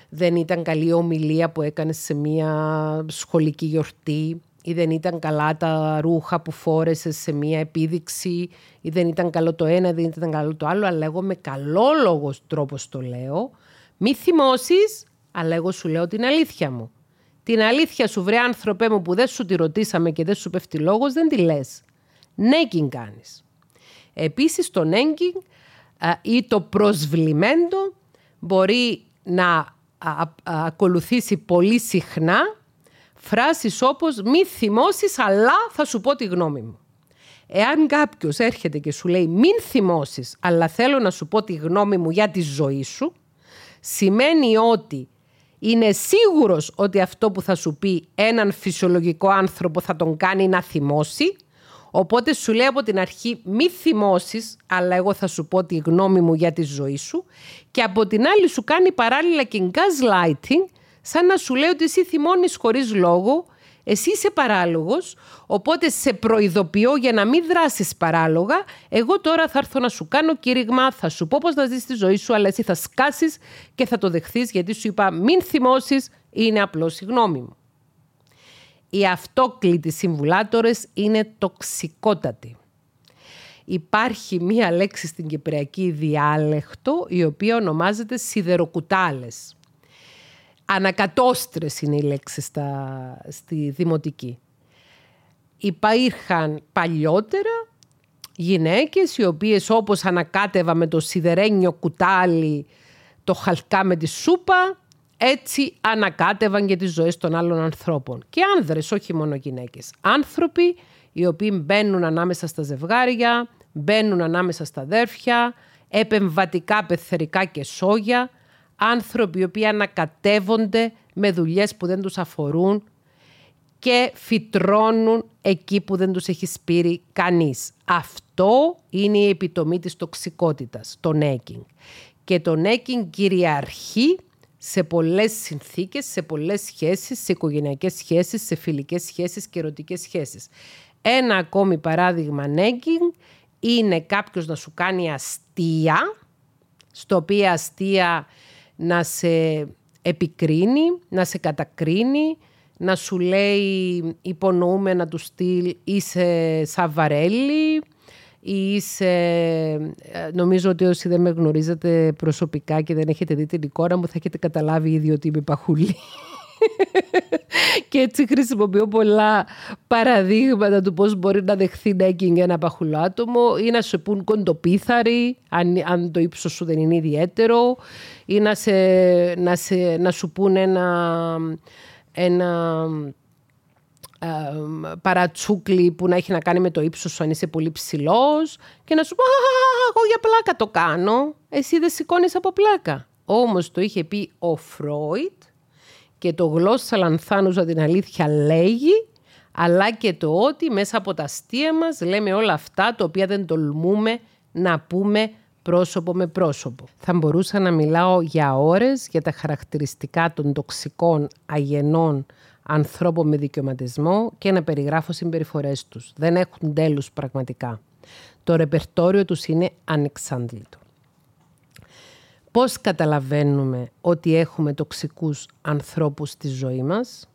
[SPEAKER 1] δεν ήταν καλή ομιλία που έκανες σε μία σχολική γιορτή ή δεν ήταν καλά τα ρούχα που φόρεσες σε μία επίδειξη ή δεν ήταν καλό το ένα, δεν ήταν καλό το άλλο, αλλά εγώ με καλόλογος τρόπος το λέω. Μη θυμώσεις αλλά εγώ σου λέω την αλήθεια μου. Την αλήθεια σου βρε άνθρωπέ μου που δεν σου τη ρωτήσαμε και δεν σου πέφτει λόγος, δεν τη λες. Νέγκιν κάνεις. Επίσης το νέγκιν ή το προσβλημέντο μπορεί να ακολουθήσει πολύ συχνά φράσεις όπως «Μη θυμώσεις, αλλά θα σου πω τη γνώμη μου». Εάν κάποιος έρχεται και σου λέει «Μην θυμώσεις, αλλά θέλω να σου πω τη γνώμη μου για τη ζωή σου», σημαίνει ότι είναι σίγουρος ότι αυτό που θα σου πει έναν φυσιολογικό άνθρωπο θα τον κάνει να θυμώσει. Οπότε σου λέει από την αρχή μη θυμώσεις, αλλά εγώ θα σου πω τη γνώμη μου για τη ζωή σου. Και από την άλλη σου κάνει παράλληλα και gaslighting, σαν να σου λέει ότι εσύ θυμώνεις χωρίς λόγο εσύ είσαι παράλογος, οπότε σε προειδοποιώ για να μην δράσεις παράλογα. Εγώ τώρα θα έρθω να σου κάνω κήρυγμα, θα σου πω πώς να ζεις τη ζωή σου, αλλά εσύ θα σκάσεις και θα το δεχθείς γιατί σου είπα μην θυμώσεις, είναι απλώς η γνώμη μου. Οι αυτόκλητοι συμβουλάτορες είναι τοξικότατοι. Υπάρχει μία λέξη στην κυπριακή διάλεκτο η οποία ονομάζεται σιδεροκουτάλες ανακατόστρες είναι οι λέξεις στη δημοτική. Υπήρχαν παλιότερα γυναίκες οι οποίες όπως ανακάτευα με το σιδερένιο κουτάλι το χαλκά με τη σούπα, έτσι ανακάτευαν και τις ζωές των άλλων ανθρώπων. Και άνδρες, όχι μόνο γυναίκες. Άνθρωποι οι οποίοι μπαίνουν ανάμεσα στα ζευγάρια, μπαίνουν ανάμεσα στα αδέρφια, επεμβατικά πεθερικά και σόγια, άνθρωποι οι οποίοι ανακατεύονται με δουλειές που δεν τους αφορούν και φυτρώνουν εκεί που δεν τους έχει σπείρει κανείς. Αυτό είναι η επιτομή της τοξικότητας, το νέκινγκ. Και το νέκινγκ κυριαρχεί σε πολλές συνθήκες, σε πολλές σχέσεις, σε οικογενειακές σχέσεις, σε φιλικές σχέσεις και ερωτικές σχέσεις. Ένα ακόμη παράδειγμα νέκινγκ είναι κάποιος να σου κάνει αστεία, στο οποίο αστεία να σε επικρίνει, να σε κατακρίνει, να σου λέει υπονοούμενα του στυλ είσαι σαβαρέλη ή είσαι... Ε, νομίζω ότι όσοι δεν με γνωρίζετε προσωπικά και δεν έχετε δει την εικόνα μου θα έχετε καταλάβει ήδη ότι είμαι παχουλή. Και έτσι χρησιμοποιώ πολλά παραδείγματα του πώς μπορεί να δεχθεί νέκινγκ ένα παχουλό άτομο ή να σου πούν κοντοπίθαρη αν, αν το ύψος σου δεν είναι ιδιαίτερο ή να, σε, να, σε, να σου πούν ένα, ένα ε, παρατσούκλι που να έχει να κάνει με το ύψος σου αν είσαι πολύ ψηλός και να σου πω εγώ για πλάκα το κάνω, εσύ δεν σηκώνεις από πλάκα. Όμως το είχε πει ο Φρόιτ και το γλώσσα λανθάνουσα την αλήθεια λέγει, αλλά και το ότι μέσα από τα αστεία μας λέμε όλα αυτά τα οποία δεν τολμούμε να πούμε πρόσωπο με πρόσωπο. Θα μπορούσα να μιλάω για ώρες για τα χαρακτηριστικά των τοξικών αγενών ανθρώπων με δικαιωματισμό και να περιγράφω συμπεριφορές τους. Δεν έχουν τέλους πραγματικά. Το ρεπερτόριο τους είναι ανεξάντλητο. Πώς καταλαβαίνουμε ότι έχουμε τοξικούς ανθρώπους στη ζωή μας;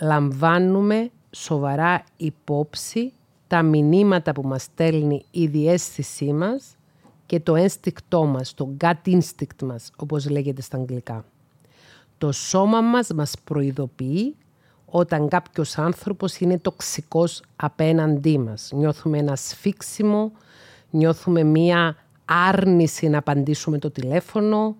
[SPEAKER 1] Λαμβάνουμε σοβαρά υπόψη τα μηνύματα που μας στέλνει η διέστησή μας και το ένστικτό μας, το gut instinct μας, όπως λέγεται στα αγγλικά. Το σώμα μας μας προειδοποιεί όταν κάποιος άνθρωπος είναι τοξικός απέναντί μας. Νιώθουμε ένα σφίξιμο, νιώθουμε μία άρνηση να απαντήσουμε το τηλέφωνο,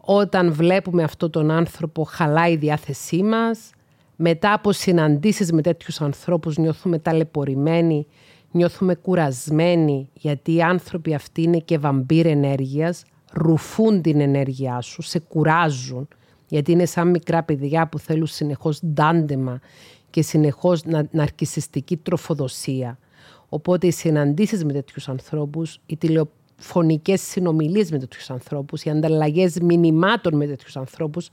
[SPEAKER 1] όταν βλέπουμε αυτόν τον άνθρωπο χαλάει η διάθεσή μας, μετά από συναντήσεις με τέτοιους ανθρώπους νιώθουμε ταλαιπωρημένοι, νιώθουμε κουρασμένοι, γιατί οι άνθρωποι αυτοί είναι και βαμπύρ ενέργειας, ρουφούν την ενέργειά σου, σε κουράζουν, γιατί είναι σαν μικρά παιδιά που θέλουν συνεχώς ντάντεμα και συνεχώς ναρκισιστική τροφοδοσία. Οπότε οι συναντήσεις με τέτοιους ανθρώπους, οι τηλεφωνικές συνομιλίες με τέτοιους ανθρώπους, οι ανταλλαγές μηνυμάτων με τέτοιους ανθρώπους,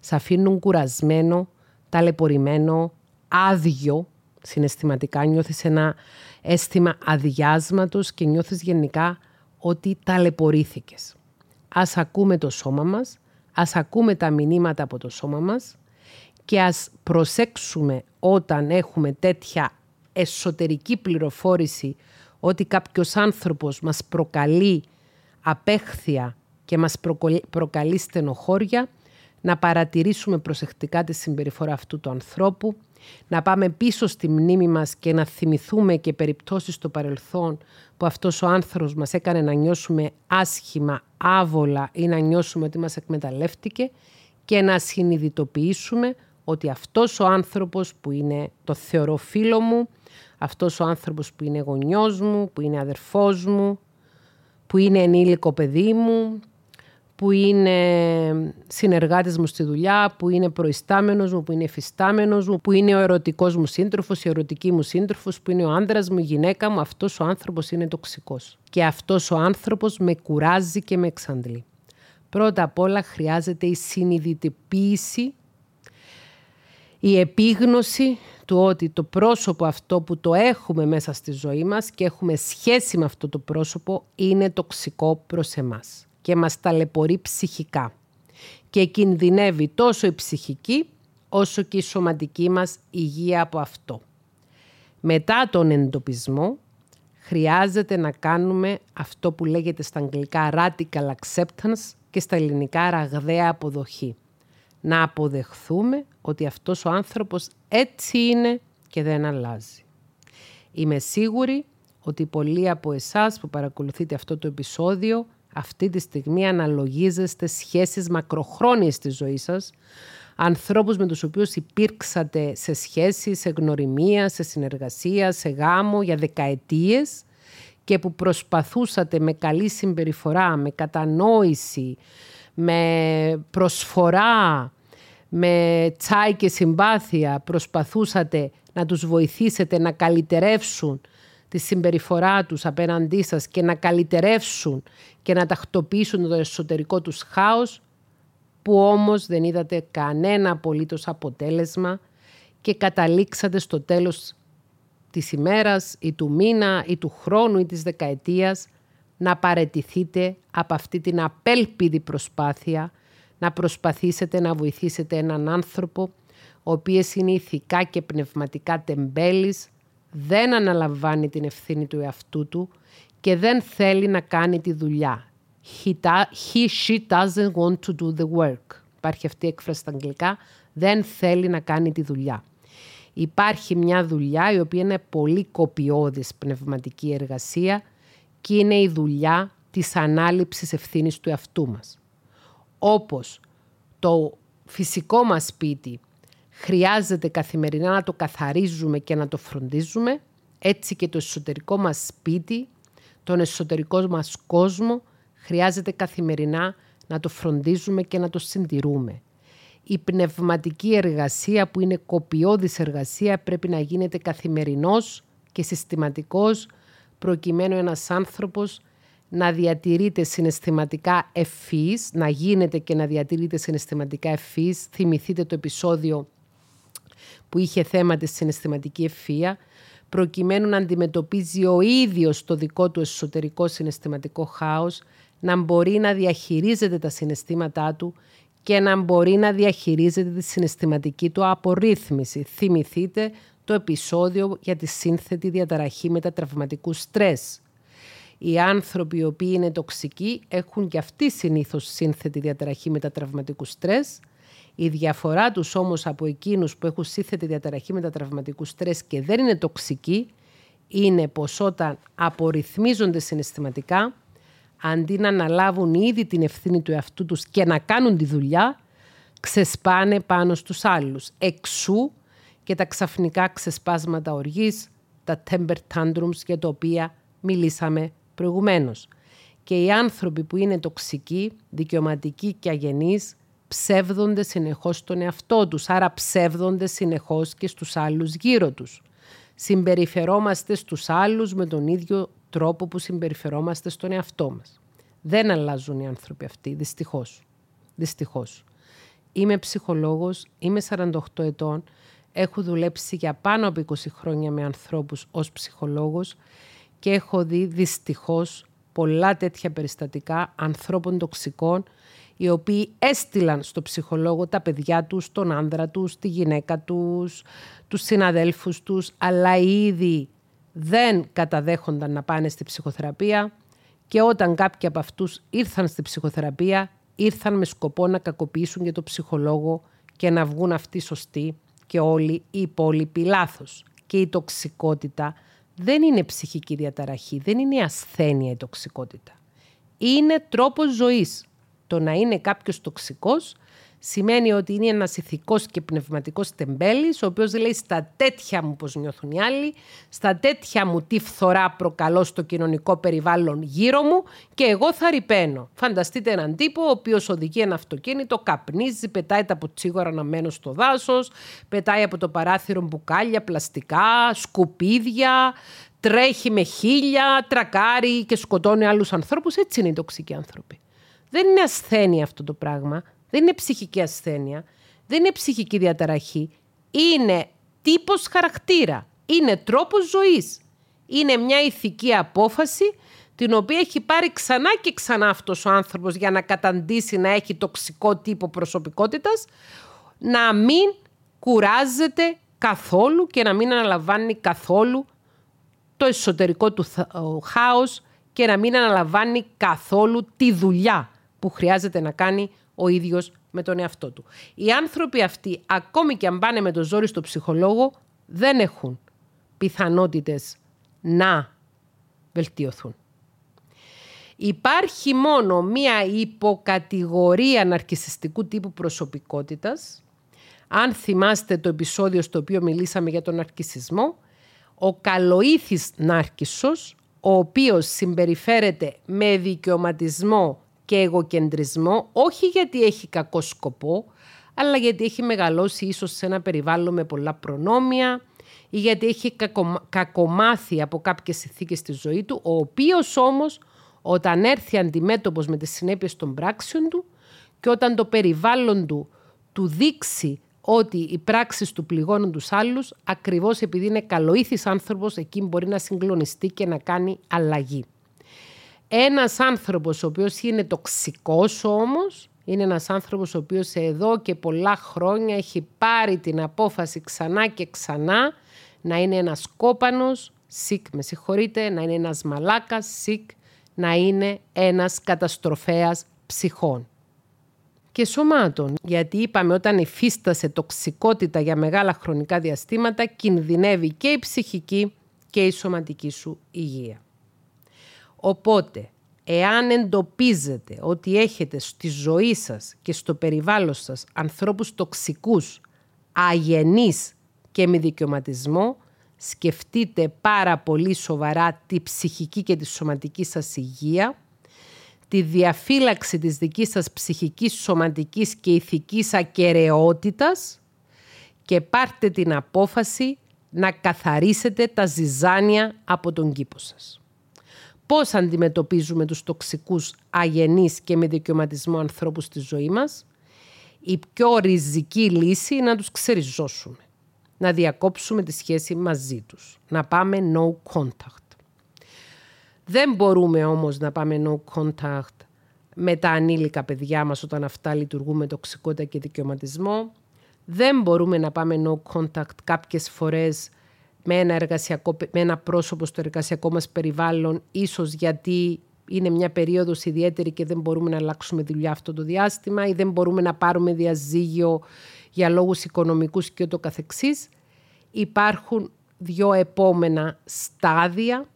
[SPEAKER 1] σε αφήνουν κουρασμένο, ταλαιπωρημένο, άδειο συναισθηματικά. Νιώθεις ένα αίσθημα αδειάσματος και νιώθεις γενικά ότι ταλαιπωρήθηκες. Ας ακούμε το σώμα μας, ας ακούμε τα μηνύματα από το σώμα μας και ας προσέξουμε όταν έχουμε τέτοια εσωτερική πληροφόρηση ότι κάποιος άνθρωπος μας προκαλεί απέχθεια και μας προκαλεί στενοχώρια, να παρατηρήσουμε προσεκτικά τη συμπεριφορά αυτού του ανθρώπου, να πάμε πίσω στη μνήμη μας και να θυμηθούμε και περιπτώσεις στο παρελθόν που αυτός ο άνθρωπος μας έκανε να νιώσουμε άσχημα, άβολα ή να νιώσουμε ότι μας εκμεταλλεύτηκε και να συνειδητοποιήσουμε ότι αυτός ο άνθρωπος που είναι το θεωρώ φίλο μου, αυτός ο άνθρωπος που είναι γονιός μου, που είναι αδερφός μου, που είναι ενήλικο παιδί μου, που είναι συνεργάτης μου στη δουλειά, που είναι προϊστάμενος μου, που είναι εφιστάμενος μου, που είναι ο ερωτικός μου σύντροφος, η ερωτική μου σύντροφος, που είναι ο άνδρας μου, η γυναίκα μου, αυτός ο άνθρωπος είναι τοξικός. Και αυτός ο άνθρωπος με κουράζει και με εξαντλεί. Πρώτα απ' όλα χρειάζεται η συνειδητοποίηση, η επίγνωση του ότι το πρόσωπο αυτό που το έχουμε μέσα στη ζωή μας και έχουμε σχέση με αυτό το πρόσωπο είναι τοξικό προς εμάς και μας ταλαιπωρεί ψυχικά και κινδυνεύει τόσο η ψυχική όσο και η σωματική μας υγεία από αυτό. Μετά τον εντοπισμό χρειάζεται να κάνουμε αυτό που λέγεται στα αγγλικά radical acceptance και στα ελληνικά ραγδαία αποδοχή. Να αποδεχθούμε ότι αυτός ο άνθρωπος έτσι είναι και δεν αλλάζει. Είμαι σίγουρη ότι πολλοί από εσάς που παρακολουθείτε αυτό το επεισόδιο αυτή τη στιγμή αναλογίζεστε σχέσεις μακροχρόνιες στη ζωή σας, ανθρώπους με τους οποίους υπήρξατε σε σχέση, σε γνωριμία, σε συνεργασία, σε γάμο για δεκαετίες και που προσπαθούσατε με καλή συμπεριφορά, με κατανόηση, με προσφορά, με τσάι και συμπάθεια, προσπαθούσατε να τους βοηθήσετε να καλυτερεύσουν τη συμπεριφορά τους απέναντί σας και να καλυτερεύσουν και να τακτοποιήσουν το εσωτερικό τους χάος, που όμως δεν είδατε κανένα απολύτως αποτέλεσμα και καταλήξατε στο τέλος της ημέρας ή του μήνα ή του χρόνου ή της δεκαετίας να παρετηθείτε από αυτή την απέλπιδη προσπάθεια να προσπαθήσετε να βοηθήσετε έναν άνθρωπο ο οποίος είναι ηθικά και πνευματικά τεμπέλης, δεν αναλαμβάνει την ευθύνη του εαυτού του και δεν θέλει να κάνει τη δουλειά. He, he she doesn't want to do the work. Υπάρχει αυτή η έκφραση στα αγγλικά. Δεν θέλει να κάνει τη δουλειά. Υπάρχει μια δουλειά η οποία είναι πολύ κοπιώδης πνευματική εργασία και είναι η δουλειά της ανάληψης ευθύνης του εαυτού μας. Όπως το φυσικό μας σπίτι χρειάζεται καθημερινά να το καθαρίζουμε και να το φροντίζουμε, έτσι και το εσωτερικό μας σπίτι, τον εσωτερικό μας κόσμο, χρειάζεται καθημερινά να το φροντίζουμε και να το συντηρούμε. Η πνευματική εργασία που είναι κοπιώδης εργασία πρέπει να γίνεται καθημερινός και συστηματικός προκειμένου ένας άνθρωπος να διατηρείται συναισθηματικά ευφύης, να γίνεται και να διατηρείται συναισθηματικά ευφύης. Θυμηθείτε το επεισόδιο που είχε θέμα της συναισθηματική ευφύεια, προκειμένου να αντιμετωπίζει ο ίδιος το δικό του εσωτερικό συναισθηματικό χάος, να μπορεί να διαχειρίζεται τα συναισθήματά του και να μπορεί να διαχειρίζεται τη συναισθηματική του απορρίθμιση. Θυμηθείτε το επεισόδιο για τη σύνθετη διαταραχή μετατραυματικού στρες. Οι άνθρωποι οι οποίοι είναι τοξικοί έχουν και αυτοί συνήθως σύνθετη διαταραχή μετατραυματικού στρες. Η διαφορά τους όμως από εκείνους που έχουν σύνθετη διαταραχή μετατραυματικού στρες και δεν είναι τοξικοί είναι πως όταν απορριθμίζονται συναισθηματικά αντί να αναλάβουν ήδη την ευθύνη του εαυτού τους και να κάνουν τη δουλειά, ξεσπάνε πάνω στους άλλους. Εξού και τα ξαφνικά ξεσπάσματα οργής, τα temper tantrums για τα οποία μιλήσαμε προηγουμένως. Και οι άνθρωποι που είναι τοξικοί, δικαιωματικοί και αγενείς, ψεύδονται συνεχώς στον εαυτό τους, άρα ψεύδονται συνεχώς και στους άλλους γύρω τους. Συμπεριφερόμαστε στους άλλους με τον ίδιο τρόπο που συμπεριφερόμαστε στον εαυτό μας. Δεν αλλάζουν οι άνθρωποι αυτοί, δυστυχώς. Δυστυχώς. Είμαι ψυχολόγος, είμαι 48 ετών, έχω δουλέψει για πάνω από 20 χρόνια με ανθρώπους ως ψυχολόγος και έχω δει δυστυχώς πολλά τέτοια περιστατικά ανθρώπων τοξικών οι οποίοι έστειλαν στο ψυχολόγο τα παιδιά τους, τον άνδρα τους, τη γυναίκα τους, τους συναδέλφους τους, αλλά ήδη δεν καταδέχονταν να πάνε στη ψυχοθεραπεία και όταν κάποιοι από αυτούς ήρθαν στη ψυχοθεραπεία, ήρθαν με σκοπό να κακοποιήσουν για το ψυχολόγο και να βγουν αυτοί σωστοί και όλοι οι υπόλοιποι λάθος. Και η τοξικότητα δεν είναι ψυχική διαταραχή, δεν είναι ασθένεια η τοξικότητα. Είναι τρόπος ζωής. Το να είναι κάποιος τοξικός σημαίνει ότι είναι ένας ηθικός και πνευματικός τεμπέλης, ο οποίος λέει στα τέτοια μου πώς νιώθουν οι άλλοι, στα τέτοια μου τι φθορά προκαλώ στο κοινωνικό περιβάλλον γύρω μου και εγώ θα ρηπαίνω. Φανταστείτε έναν τύπο ο οποίος οδηγεί ένα αυτοκίνητο, καπνίζει, πετάει τα ποτσίγωρα αναμένο στο δάσος, πετάει από το παράθυρο μπουκάλια, πλαστικά, σκουπίδια, τρέχει με χίλια, τρακάρει και σκοτώνει άλλους ανθρώπους. Έτσι είναι οι τοξικοί άνθρωποι. Δεν είναι ασθένεια αυτό το πράγμα. Δεν είναι ψυχική ασθένεια. Δεν είναι ψυχική διαταραχή. Είναι τύπος χαρακτήρα. Είναι τρόπος ζωής. Είναι μια ηθική απόφαση την οποία έχει πάρει ξανά και ξανά αυτός ο άνθρωπος για να καταντήσει να έχει τοξικό τύπο προσωπικότητας, να μην κουράζεται καθόλου και να μην αναλαμβάνει καθόλου το εσωτερικό του χάος και να μην αναλαμβάνει καθόλου τη δουλειά που χρειάζεται να κάνει ο ίδιος με τον εαυτό του. Οι άνθρωποι αυτοί, ακόμη και αν πάνε με το ζόρι στο ψυχολόγο, δεν έχουν πιθανότητες να βελτιωθούν. Υπάρχει μόνο μία υποκατηγορία ναρκισιστικού τύπου προσωπικότητας. Αν θυμάστε το επεισόδιο στο οποίο μιλήσαμε για τον ναρκισισμό, ο καλοήθης νάρκισσος, ο οποίος συμπεριφέρεται με δικαιωματισμό και εγωκεντρισμό, όχι γιατί έχει κακό σκοπό, αλλά γιατί έχει μεγαλώσει ίσως σε ένα περιβάλλον με πολλά προνόμια ή γιατί έχει κακομάθει από κάποιες ηθίκε στη ζωή του, ο οποίος όμως όταν έρθει αντιμέτωπος με τις συνέπειες των πράξεων του και όταν το περιβάλλον του του δείξει ότι οι πράξεις του πληγώνουν τους άλλους, ακριβώς επειδή είναι καλοήθης άνθρωπος, εκεί μπορεί να συγκλονιστεί και να κάνει αλλαγή. Ένας άνθρωπος ο οποίος είναι τοξικός όμως, είναι ένας άνθρωπος ο οποίος εδώ και πολλά χρόνια έχει πάρει την απόφαση ξανά και ξανά να είναι ένας κόπανος, σικ με συγχωρείτε, να είναι ένας μαλάκας, σικ, να είναι ένας καταστροφέας ψυχών και σωμάτων. Γιατί είπαμε όταν υφίστασε τοξικότητα για μεγάλα χρονικά διαστήματα κινδυνεύει και η ψυχική και η σωματική σου υγεία. Οπότε, εάν εντοπίζετε ότι έχετε στη ζωή σας και στο περιβάλλον σας ανθρώπους τοξικούς, αγενείς και με δικαιωματισμό, σκεφτείτε πάρα πολύ σοβαρά τη ψυχική και τη σωματική σας υγεία, τη διαφύλαξη της δικής σας ψυχικής, σωματικής και ηθικής ακαιρεότητας και πάρτε την απόφαση να καθαρίσετε τα ζυζάνια από τον κήπο σας πώς αντιμετωπίζουμε τους τοξικούς αγενείς και με δικαιωματισμό ανθρώπους στη ζωή μας, η πιο ριζική λύση είναι να τους ξεριζώσουμε. Να διακόψουμε τη σχέση μαζί τους. Να πάμε no contact. Δεν μπορούμε όμως να πάμε no contact με τα ανήλικα παιδιά μας όταν αυτά λειτουργούν με τοξικότητα και δικαιωματισμό. Δεν μπορούμε να πάμε no contact κάποιες φορές με ένα, εργασιακό, με ένα πρόσωπο στο εργασιακό μας περιβάλλον, ίσως γιατί είναι μια περίοδος ιδιαίτερη και δεν μπορούμε να αλλάξουμε δουλειά αυτό το διάστημα ή δεν μπορούμε να πάρουμε διαζύγιο για λόγους οικονομικούς και ούτω καθεξής. Υπάρχουν δύο επόμενα στάδια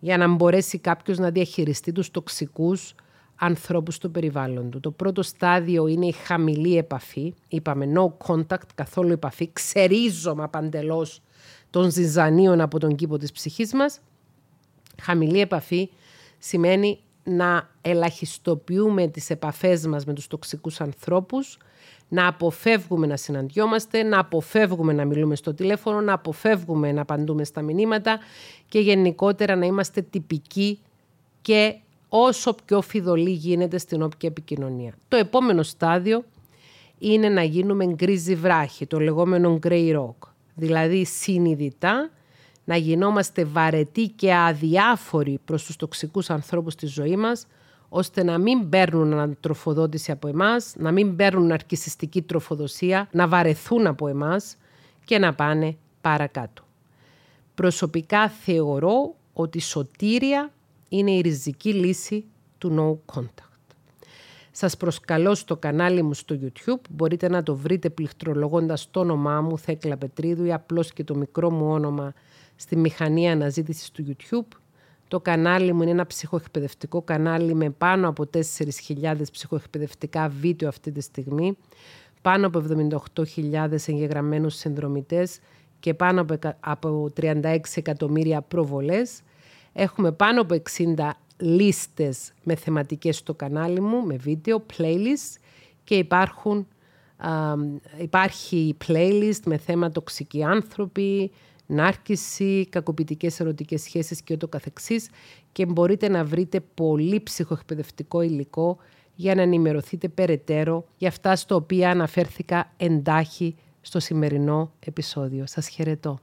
[SPEAKER 1] για να μπορέσει κάποιος να διαχειριστεί τους τοξικούς ανθρώπους στο περιβάλλον του. Το πρώτο στάδιο είναι η χαμηλή επαφή. Είπαμε no contact, καθόλου επαφή. Ξερίζομαι παντελώς των ζυζανίων από τον κήπο της ψυχής μας. Χαμηλή επαφή σημαίνει να ελαχιστοποιούμε τις επαφές μας με τους τοξικούς ανθρώπους, να αποφεύγουμε να συναντιόμαστε, να αποφεύγουμε να μιλούμε στο τηλέφωνο, να αποφεύγουμε να απαντούμε στα μηνύματα και γενικότερα να είμαστε τυπικοί και όσο πιο φιδωλή γίνεται στην όποια επικοινωνία. Το επόμενο στάδιο είναι να γίνουμε γκρίζι βράχη, το λεγόμενο grey rock. Δηλαδή συνειδητά να γινόμαστε βαρετοί και αδιάφοροι προς τους τοξικούς ανθρώπους στη ζωή μας, ώστε να μην παίρνουν ανατροφοδότηση από εμάς, να μην παίρνουν αρκισιστική τροφοδοσία, να βαρεθούν από εμάς και να πάνε παρακάτω. Προσωπικά θεωρώ ότι η σωτήρια είναι η ριζική λύση του no contact. Σας προσκαλώ στο κανάλι μου στο YouTube. Μπορείτε να το βρείτε πληκτρολογώντας το όνομά μου, Θέκλα Πετρίδου, ή απλώς και το μικρό μου όνομα στη μηχανή αναζήτησης του YouTube. Το κανάλι μου είναι ένα ψυχοεκπαιδευτικό κανάλι με πάνω από 4.000 ψυχοεκπαιδευτικά βίντεο αυτή τη στιγμή, πάνω από 78.000 εγγεγραμμένους συνδρομητές και πάνω από 36 εκατομμύρια προβολές. Έχουμε πάνω από 60 λίστες με θεματικές στο κανάλι μου, με βίντεο, playlist και υπάρχουν, α, υπάρχει playlist με θέμα τοξικοί άνθρωποι, νάρκηση, κακοποιητικές ερωτικές σχέσεις και ούτω καθεξής και μπορείτε να βρείτε πολύ ψυχοεκπαιδευτικό υλικό για να ενημερωθείτε περαιτέρω για αυτά στο οποία αναφέρθηκα εντάχει στο σημερινό επεισόδιο. Σας χαιρετώ.